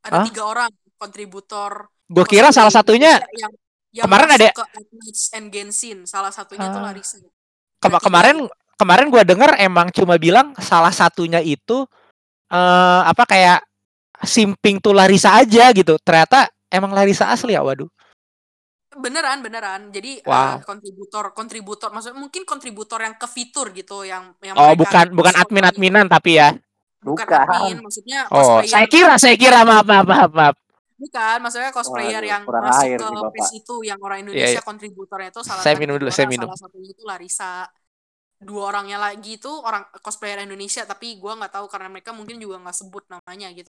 ada Hah? tiga orang kontributor. Gue kira salah satunya yang, yang kemarin ada- ke and Genshin salah satunya tuh Ah. Larissa Kema- tiga. kemarin kemarin gue dengar emang cuma bilang salah satunya itu eh apa kayak simping tuh Larissa aja gitu. Ternyata emang Larissa asli ya, waduh. beneran beneran jadi Wow. eh, kontributor kontributor maksudnya mungkin kontributor yang ke fitur gitu yang yang Oh, mereka bukan bukan admin-adminan tapi ya. bukan Bukan. admin maksudnya Oh, saya kira, saya kira maaf, maaf, maaf, maaf. Bukan maksudnya cosplayer Waduh, yang masuk air ke page itu yang orang Iya, Indonesia iya. kontributornya itu salah Saya tadi minum dulu, dua saya minum. salah satunya itu Larissa dua orangnya lagi itu orang cosplayer Indonesia tapi gua nggak tahu karena mereka mungkin juga nggak sebut namanya gitu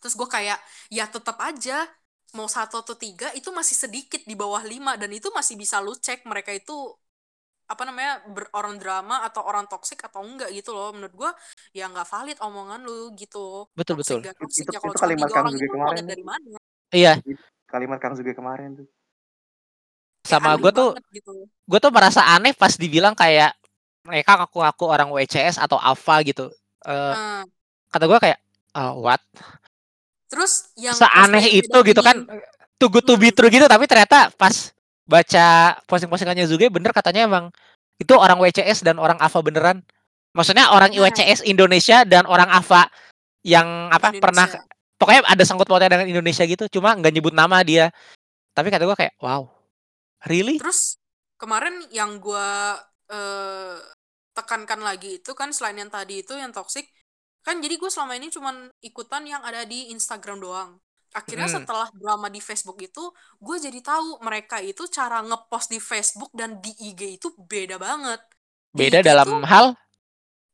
terus gue kayak ya tetap aja mau satu atau tiga itu masih sedikit di bawah lima dan itu masih bisa lu cek mereka itu apa namanya ber- orang drama atau orang toksik atau enggak gitu loh menurut gua ya nggak valid omongan lu gitu Betul, Toxic betul. gak Itu- toxic itu- ya itu kalimat Kang lu kemarin dari mana Iya, Kalimat Kang Zuge kemarin tuh. Sama gue tuh, gitu gue tuh merasa aneh pas dibilang kayak mereka ngaku-ngaku orang WCS atau apa gitu. Eh, Nah, kata gue kayak, oh, what? terus yang Seaneh itu gitu kan? good to be Hmm. true gitu, tapi ternyata pas baca posting-postingannya Zuge bener katanya emang itu orang WCS dan orang AFA beneran. Maksudnya orang Nah. WCS Indonesia dan orang AFA yang apa Indonesia. pernah pokoknya ada sangkut pautnya dengan Indonesia gitu, cuma nggak nyebut nama dia. Tapi kata gue kayak, wow, really? Terus kemarin yang gua eh, tekankan lagi itu kan selain yang tadi itu yang toxic, kan jadi gue selama ini cuman ikutan yang ada di Instagram doang. Akhirnya Hmm. setelah drama di Facebook itu, gue jadi tahu mereka itu cara ngepost di Facebook dan di IG itu beda banget. Beda IG dalam itu hal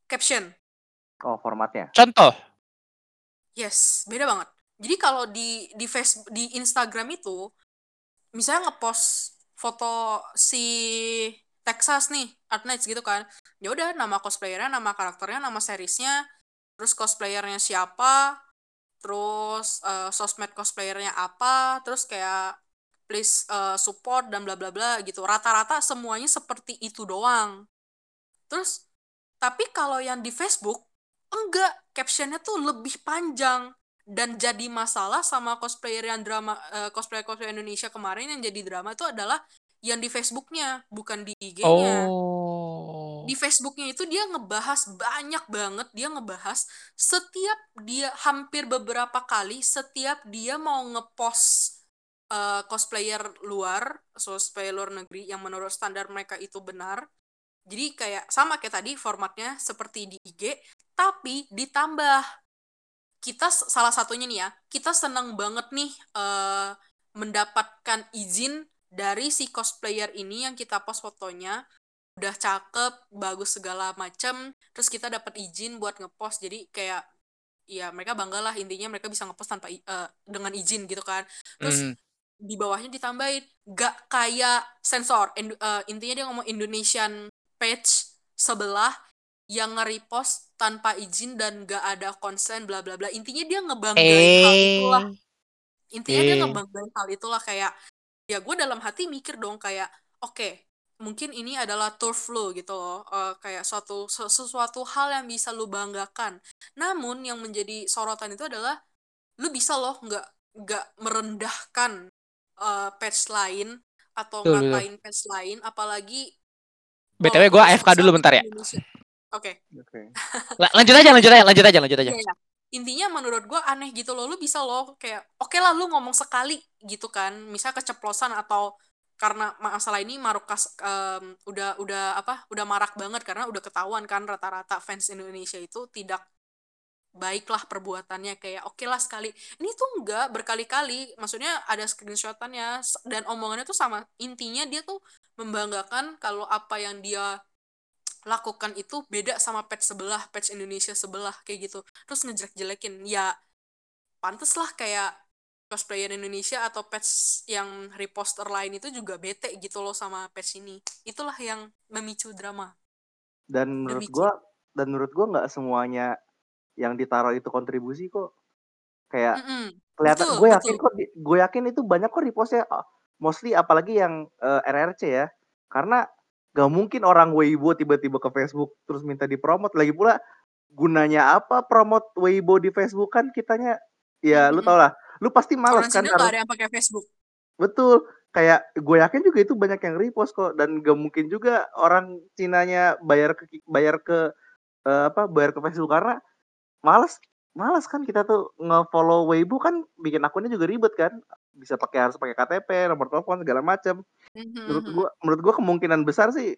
caption. Oh, formatnya. contoh. Yes, beda banget. Jadi kalau di di Facebook di Instagram itu misalnya ngepost foto si Texas nih, Art Nights gitu kan. Ya udah nama cosplayernya, nama karakternya, nama seriesnya, terus cosplayernya siapa, terus eh, sosmed cosplayernya apa, terus kayak please eh, support dan bla bla bla gitu. Rata-rata semuanya seperti itu doang. Terus tapi kalau yang di Facebook enggak, captionnya tuh lebih panjang dan jadi masalah sama cosplayer yang drama eh, cosplayer cosplayer Indonesia kemarin yang jadi drama itu adalah yang di Facebooknya bukan di IG-nya Oh. Di Facebooknya itu dia ngebahas banyak banget dia ngebahas setiap dia hampir beberapa kali setiap dia mau ngepost eh, cosplayer luar cosplayer luar negeri yang menurut standar mereka itu benar. Jadi kayak sama kayak tadi formatnya seperti di IG tapi ditambah. Kita salah satunya nih ya kita senang banget nih eh, mendapatkan izin dari si cosplayer ini yang kita post fotonya udah cakep, bagus segala macam, terus kita dapat izin buat ngepost. Jadi kayak ya mereka bangga lah intinya mereka bisa ngepost tanpa eh, dengan izin gitu kan. Terus Mhm. di bawahnya ditambahin gak kayak sensor. Ind- eh, intinya dia ngomong Indonesian page sebelah yang nge-repost tanpa izin dan gak ada konsen bla bla bla. Intinya dia ngebanggain hal itulah. Eh. Intinya dia Eh. ngebanggain hal itulah kayak ya gue dalam hati mikir dong kayak oke mungkin ini adalah turf lo gitu loh Eh, kayak suatu se- sesuatu hal yang bisa lu banggakan namun yang menjadi sorotan itu adalah lu bisa loh nggak nggak merendahkan eh, page lain atau betul. ngatain page lain apalagi BTW gue AFK dulu bentar ya. Oke Oke. La- lanjut aja, lanjut aja, lanjut aja, lanjut aja. Iya, iya. Intinya menurut gue aneh gitu loh. Lu bisa loh kayak oke lah lu ngomong sekali gitu kan. Misal keceplosan atau karena masalah ini Marukas em, udah udah apa? Udah marak banget karena udah ketahuan kan rata-rata fans Indonesia itu tidak baiklah perbuatannya kayak oke lah sekali. Ini tuh enggak berkali-kali. Maksudnya ada screenshotannya dan omongannya tuh sama. Intinya dia tuh membanggakan kalau apa yang dia lakukan itu beda sama page sebelah, page Indonesia sebelah kayak gitu. Terus ngejelek-jelekin. Ya pantes lah kayak cosplayer Indonesia atau page yang reposter lain itu juga bete gitu loh sama page ini. Itulah yang memicu drama. Dan menurut Demikian. gua dan menurut gua nggak semuanya yang ditaruh itu kontribusi kok. Kayak Mm-mm. kelihatan gue yakin betul. kok gue yakin itu banyak kok repostnya ah, mostly apalagi yang eh, RRC ya karena gak mungkin orang Weibo tiba-tiba ke Facebook terus minta dipromot lagi pula gunanya apa promote Weibo di Facebook kan kitanya ya lu Mm-mm. tau lah lu pasti Orang kan Cina ada yang pakai Facebook. betul. Kayak gue yakin juga itu banyak yang repost kok. Dan gak mungkin juga orang Cinanya bayar ke bayar ke eh, apa bayar ke Facebook. Karena males males kan kita tuh nge-follow Weibo kan bikin akunnya juga ribet kan. Bisa pakai harus pakai KTP nomor telepon segala macam menurut Mhm. gua menurut gua kemungkinan besar sih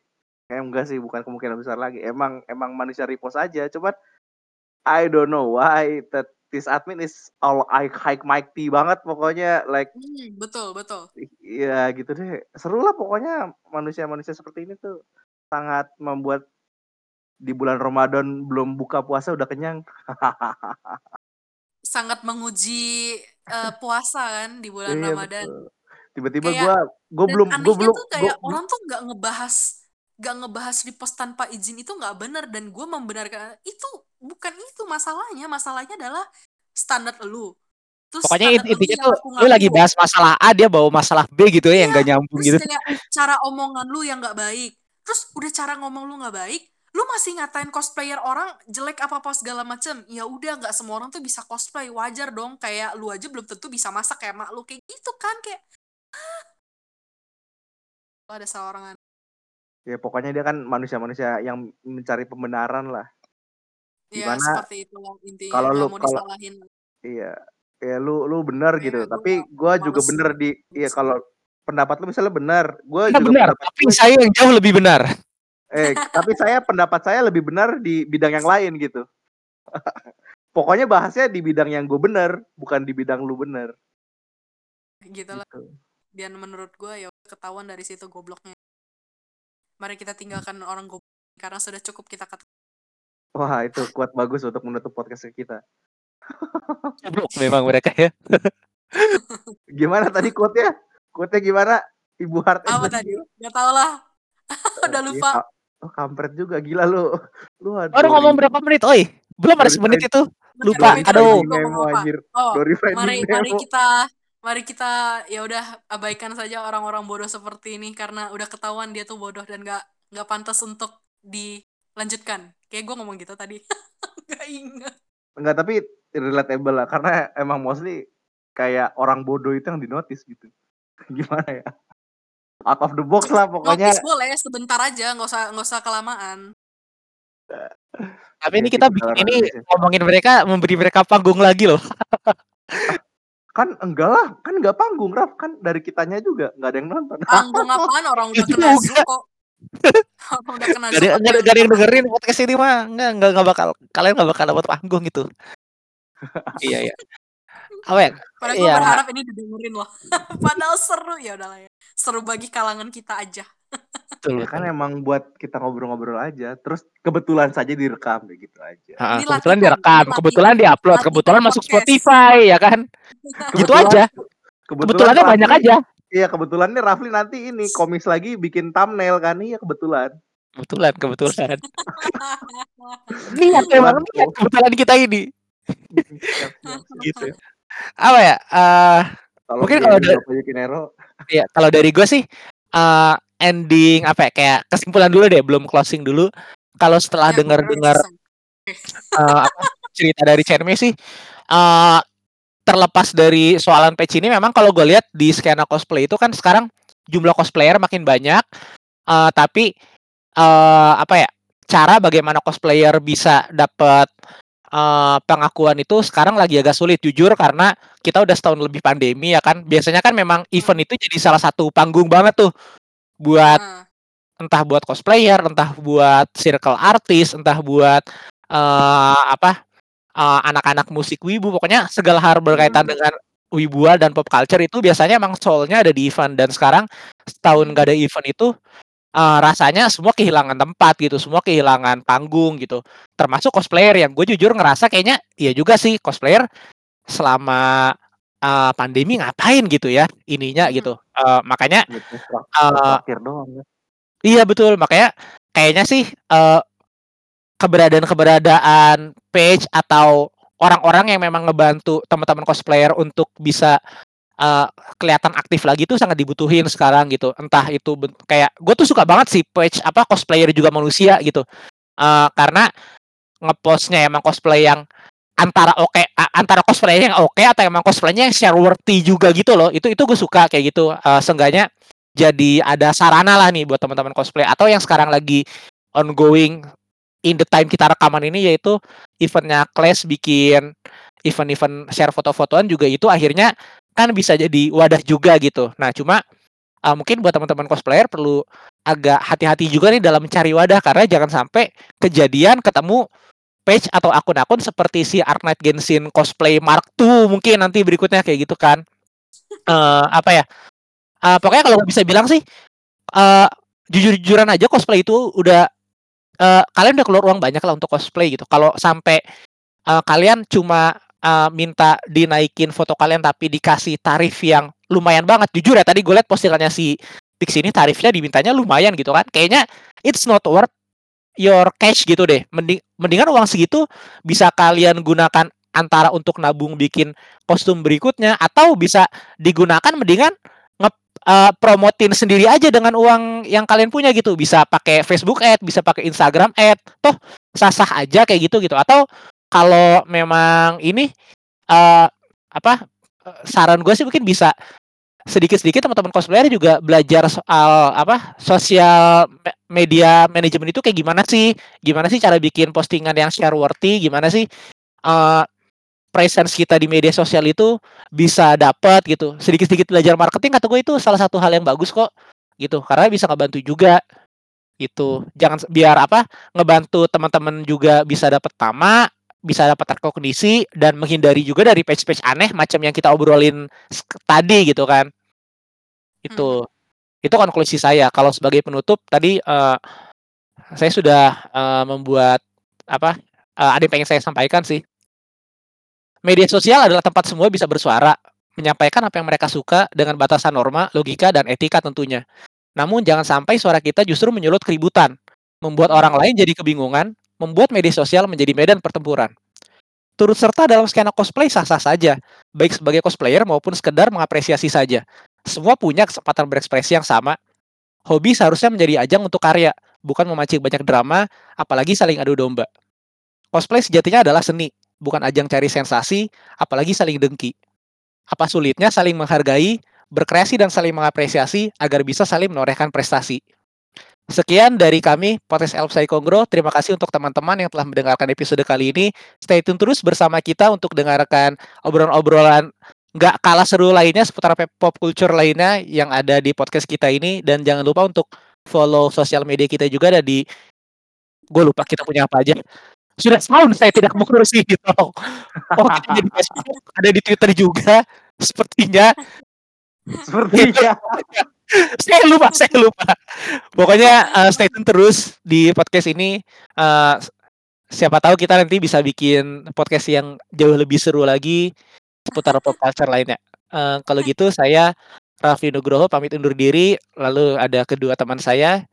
eh enggak sih bukan kemungkinan besar lagi. Emang emang manusia repost aja. Coba I don't know why that this admin is all I hike mighty banget pokoknya like Hmm, betul, betul. iya gitu deh. Seru lah pokoknya manusia-manusia seperti ini tuh sangat membuat di bulan Ramadan belum buka puasa udah kenyang. Sangat menguji eh, puasa kan di bulan Iya Ramadan. betul. Tiba-tiba gua dan belum anehnya belum tuh kayak gua- orang tuh nggak ngebahas nggak ngebahas di pos tanpa izin itu nggak benar dan gue membenarkan itu bukan itu masalahnya masalahnya adalah standar lu. Terus Pokoknya intinya tuh lu lagi bahas masalah A dia bawa masalah B gitu ya yang Iya, gak nyambung terus gitu. kayak cara omongan lu yang nggak baik. Terus udah cara ngomong lu nggak baik lu masih ngatain cosplayer orang jelek apa apa segala macem. Ya udah nggak semua orang tuh bisa cosplay. Wajar dong kayak lu aja belum tentu bisa masak kayak mak lu. Kayak gitu kan kayak Lu ada seorang ya pokoknya dia kan manusia-manusia yang mencari pembenaran lah. Ya Gimana seperti itulah intinya kalau lu mau kalau disalahin iya ya lu lu benar Iya, gitu. gua Tapi gua juga bener di iya kalau pendapat lu misalnya benar, gua Kita juga benar, pendapat tapi gue saya yang jauh lebih benar. eh tapi saya pendapat saya lebih benar di bidang yang lain gitu. Pokoknya bahasnya di bidang yang gue benar, bukan di bidang lu benar. gitu lah Gitu. dan menurut gue ya ketahuan dari situ gobloknya mari kita tinggalkan orang goblok karena sudah cukup kita kata Wah, itu kuat bagus untuk menutup podcast kita. Goblok memang mereka ya. Gimana tadi quote-nya? Quote-nya gimana? Ibu Hard apa tadi nggak tau lah udah Iya, lupa oh, kampret juga gila lu. Lu ada Baru ngomong berapa menit, oi? Belum ada semenit itu. Lupa, aduh. Memo anjir. oh mari mari kita mari kita ya udah abaikan saja orang-orang bodoh seperti ini karena udah ketahuan dia tuh bodoh dan nggak nggak pantas untuk dilanjutkan kayak gue ngomong gitu tadi nggak ingat Enggak, tapi relatable lah karena emang mostly kayak orang bodoh itu yang dinotis gitu. Gimana ya? Out of the box lah pokoknya. notice boleh sebentar aja nggak usah nggak usah kelamaan Tapi ini Ya, kita bikin ini ngomongin mereka, memberi mereka panggung lagi loh. Kan enggak lah, kan enggak panggung, Raf. Kan dari kitanya juga enggak ada yang nonton. panggung apaan orang udah kena kok orang udah kena Gak ada, gak, yang dengerin podcast ini mah. Enggak, enggak, enggak bakal. Kalian gak bakal dapat panggung gitu. iya, iya. Apa ya? Padahal gue Iya. berharap ini didengerin loh. Padahal seru ya udahlah ya. Seru bagi kalangan kita aja. Betul, Ya kan emang buat kita ngobrol-ngobrol aja. Terus kebetulan saja direkam kayak gitu aja. Ha, Ini kebetulan latihan, direkam, kebetulan diupload, kebetulan masuk podcast. Spotify ya kan. Gitu aja. Kebetulan Kebetulannya banyak aja. Iya, kebetulan nih Rafli nanti ini komis lagi bikin thumbnail kan. Iya, kebetulan. Kebetulan, kebetulan. Niat memang Kebetulan. kita ini. Gitu. Apa ya? eh Tolong Mungkin kalau jadi ada- Bapak Yukinero. ya kalau dari gue sih eh ending apa ya kayak kesimpulan dulu deh, belum closing dulu. Kalau setelah Ya, dengar-dengar eh, apa, cerita dari Chermi sih eh terlepas dari soalan patch ini memang kalau gue lihat di skena cosplay itu kan sekarang jumlah cosplayer makin banyak. Eh tapi eh apa ya cara bagaimana cosplayer bisa dapat eh, pengakuan itu sekarang lagi agak sulit jujur karena kita udah setahun lebih pandemi ya kan? Biasanya kan memang event itu jadi salah satu panggung banget tuh buat Nah, entah buat cosplayer, entah buat circle artis, entah buat eh apa eh, anak-anak musik wibu, pokoknya segala hal berkaitan Hmm. dengan wibuan dan pop culture itu biasanya emang soulnya ada di event dan sekarang setahun gak ada event itu eh, rasanya semua kehilangan tempat gitu, semua kehilangan panggung gitu, termasuk cosplayer yang gue jujur ngerasa kayaknya iya juga sih cosplayer selama eh, pandemi ngapain gitu ya ininya Hmm. gitu, Eh, makanya ya. Iya betul, makanya kayaknya sih eh, keberadaan-keberadaan page atau orang-orang yang memang ngebantu teman-teman cosplayer untuk bisa eh, kelihatan aktif lagi tuh sangat dibutuhin sekarang gitu. Entah itu kayak gue tuh suka banget sih page apa cosplayer juga manusia gitu. Eh, karena ngepostnya emang cosplay yang antara oke a- antara cosplay yang oke atau emang cosplaynya yang share worthy juga gitu loh. Itu itu gue suka kayak gitu. Eh, seenggaknya jadi ada sarana lah nih buat teman-teman cosplay atau yang sekarang lagi ongoing in the time kita rekaman ini yaitu eventnya Clash bikin event-event share foto-fotoan juga itu akhirnya kan bisa jadi wadah juga gitu. Nah cuma uh, mungkin buat teman-teman cosplayer perlu agak hati-hati juga nih dalam mencari wadah karena jangan sampai kejadian ketemu page atau akun-akun seperti si Ark Knight Genshin cosplay Mark II mungkin nanti berikutnya kayak gitu kan. Uh, apa ya? Uh, pokoknya kalau bisa bilang sih uh, jujur-jujuran aja cosplay itu udah uh, kalian udah keluar uang banyak lah untuk cosplay gitu. Kalau sampai uh, kalian cuma uh, minta dinaikin foto kalian tapi dikasih tarif yang lumayan banget. Jujur ya tadi gue liat postingannya si Pix ini tarifnya dimintanya lumayan gitu kan. Kayaknya it's not worth your cash gitu deh. Mending mendingan uang segitu bisa kalian gunakan antara untuk nabung bikin kostum berikutnya atau bisa digunakan mendingan uh, promotin sendiri aja dengan uang yang kalian punya gitu. Bisa pakai Facebook ad, bisa pakai Instagram ad. Toh sah-sah aja kayak gitu gitu. Atau kalau memang ini uh, apa saran gue sih mungkin bisa sedikit-sedikit teman-teman cosplayer juga belajar soal apa sosial media manajemen itu kayak gimana sih gimana sih cara bikin postingan yang share worthy gimana sih uh, presence kita di media sosial itu bisa dapat gitu sedikit-sedikit belajar marketing kata gue itu salah satu hal yang bagus kok gitu karena bisa ngebantu juga itu jangan biar apa ngebantu teman-teman juga bisa dapat nama bisa dapat terkognisi dan menghindari juga dari page-page aneh macam yang kita obrolin tadi gitu kan. Itu. Hmm. Itu konklusi saya. Kalau sebagai penutup tadi uh, saya sudah uh, membuat apa? Uh, ada yang pengen saya sampaikan sih. Media sosial adalah tempat semua bisa bersuara, menyampaikan apa yang mereka suka dengan batasan norma, logika dan etika tentunya. Namun jangan sampai suara kita justru menyulut keributan, membuat orang lain jadi kebingungan membuat media sosial menjadi medan pertempuran. Turut serta dalam skena cosplay sah-sah saja, baik sebagai cosplayer maupun sekedar mengapresiasi saja. Semua punya kesempatan berekspresi yang sama. Hobi seharusnya menjadi ajang untuk karya, bukan memancing banyak drama, apalagi saling adu domba. Cosplay sejatinya adalah seni, bukan ajang cari sensasi, apalagi saling dengki. Apa sulitnya saling menghargai, berkreasi dan saling mengapresiasi agar bisa saling menorehkan prestasi. Sekian dari kami, Podcast Elf Kongro. Terima kasih untuk teman-teman yang telah mendengarkan episode kali ini. Stay tune terus bersama kita untuk dengarkan obrolan-obrolan nggak kalah seru lainnya seputar pop culture lainnya yang ada di podcast kita ini. Dan jangan lupa untuk follow sosial media kita juga ada di... Gue lupa kita punya apa aja. Sudah setahun saya tidak mengurusi gitu. Oh, kita ada di Facebook, ada di Twitter juga. Sepertinya. Sepertinya saya lupa, saya lupa. Pokoknya uh, stay tune terus di podcast ini. Uh, siapa tahu kita nanti bisa bikin podcast yang jauh lebih seru lagi seputar pop culture lainnya. Uh, kalau gitu saya Raffi Nugroho pamit undur diri. Lalu ada kedua teman saya.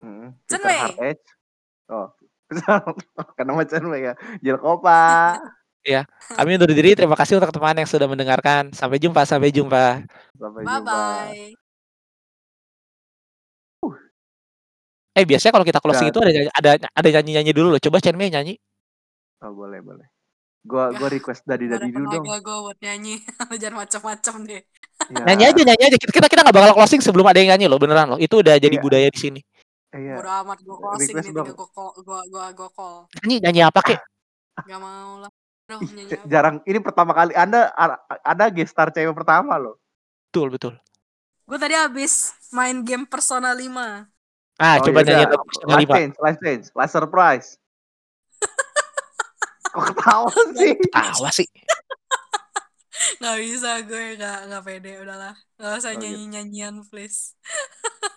Hmm, Oh, karena macam ya. Jelkopa. Ya, kami undur diri. Terima kasih untuk teman yang sudah mendengarkan. Sampai jumpa. Sampai jumpa. Sampai jumpa. Bye bye. Eh, biasanya kalau kita closing itu ada ada ada nyanyi-nyanyi dulu loh. Coba Chen-Mei nyanyi. Oh, boleh, boleh. Gua gua request dari dari dulu dong. Gue buat nyanyi. Jangan macam-macam deh. Ya. Nyanyi aja, nyanyi aja. Kita kita nggak bakal closing sebelum ada yang nyanyi loh, beneran loh. Itu udah jadi iya. budaya di sini. Iya. Bodo amat gue closing nih, gue call, gua gua gua call. Nyanyi nyanyi apa kek? Gak mau lah. Aduh, Jarang ini pertama kali Anda ada gestar cewek pertama loh. Betul, betul. Gue tadi habis main game Persona 5. Ah, oh, coba nyanyi Persona 5. Last change, last change, last surprise. Kok ketawa sih? Ketawa sih. gak bisa gue gak, gak pede udahlah gak usah oh, gitu. nyanyi nyanyian please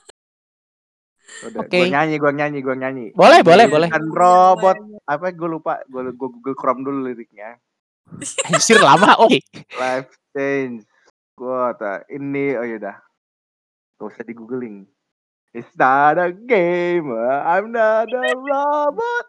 Oke. Okay. Gue nyanyi, gue nyanyi, gue nyanyi. Boleh, boleh, boleh. Kan robot, apa gue lupa, gue gue Google Chrome dulu liriknya. Anjir lama, oi. Life change. Gue tak ini, oh yaudah. Gak usah di googling. It's not a game, I'm not a robot.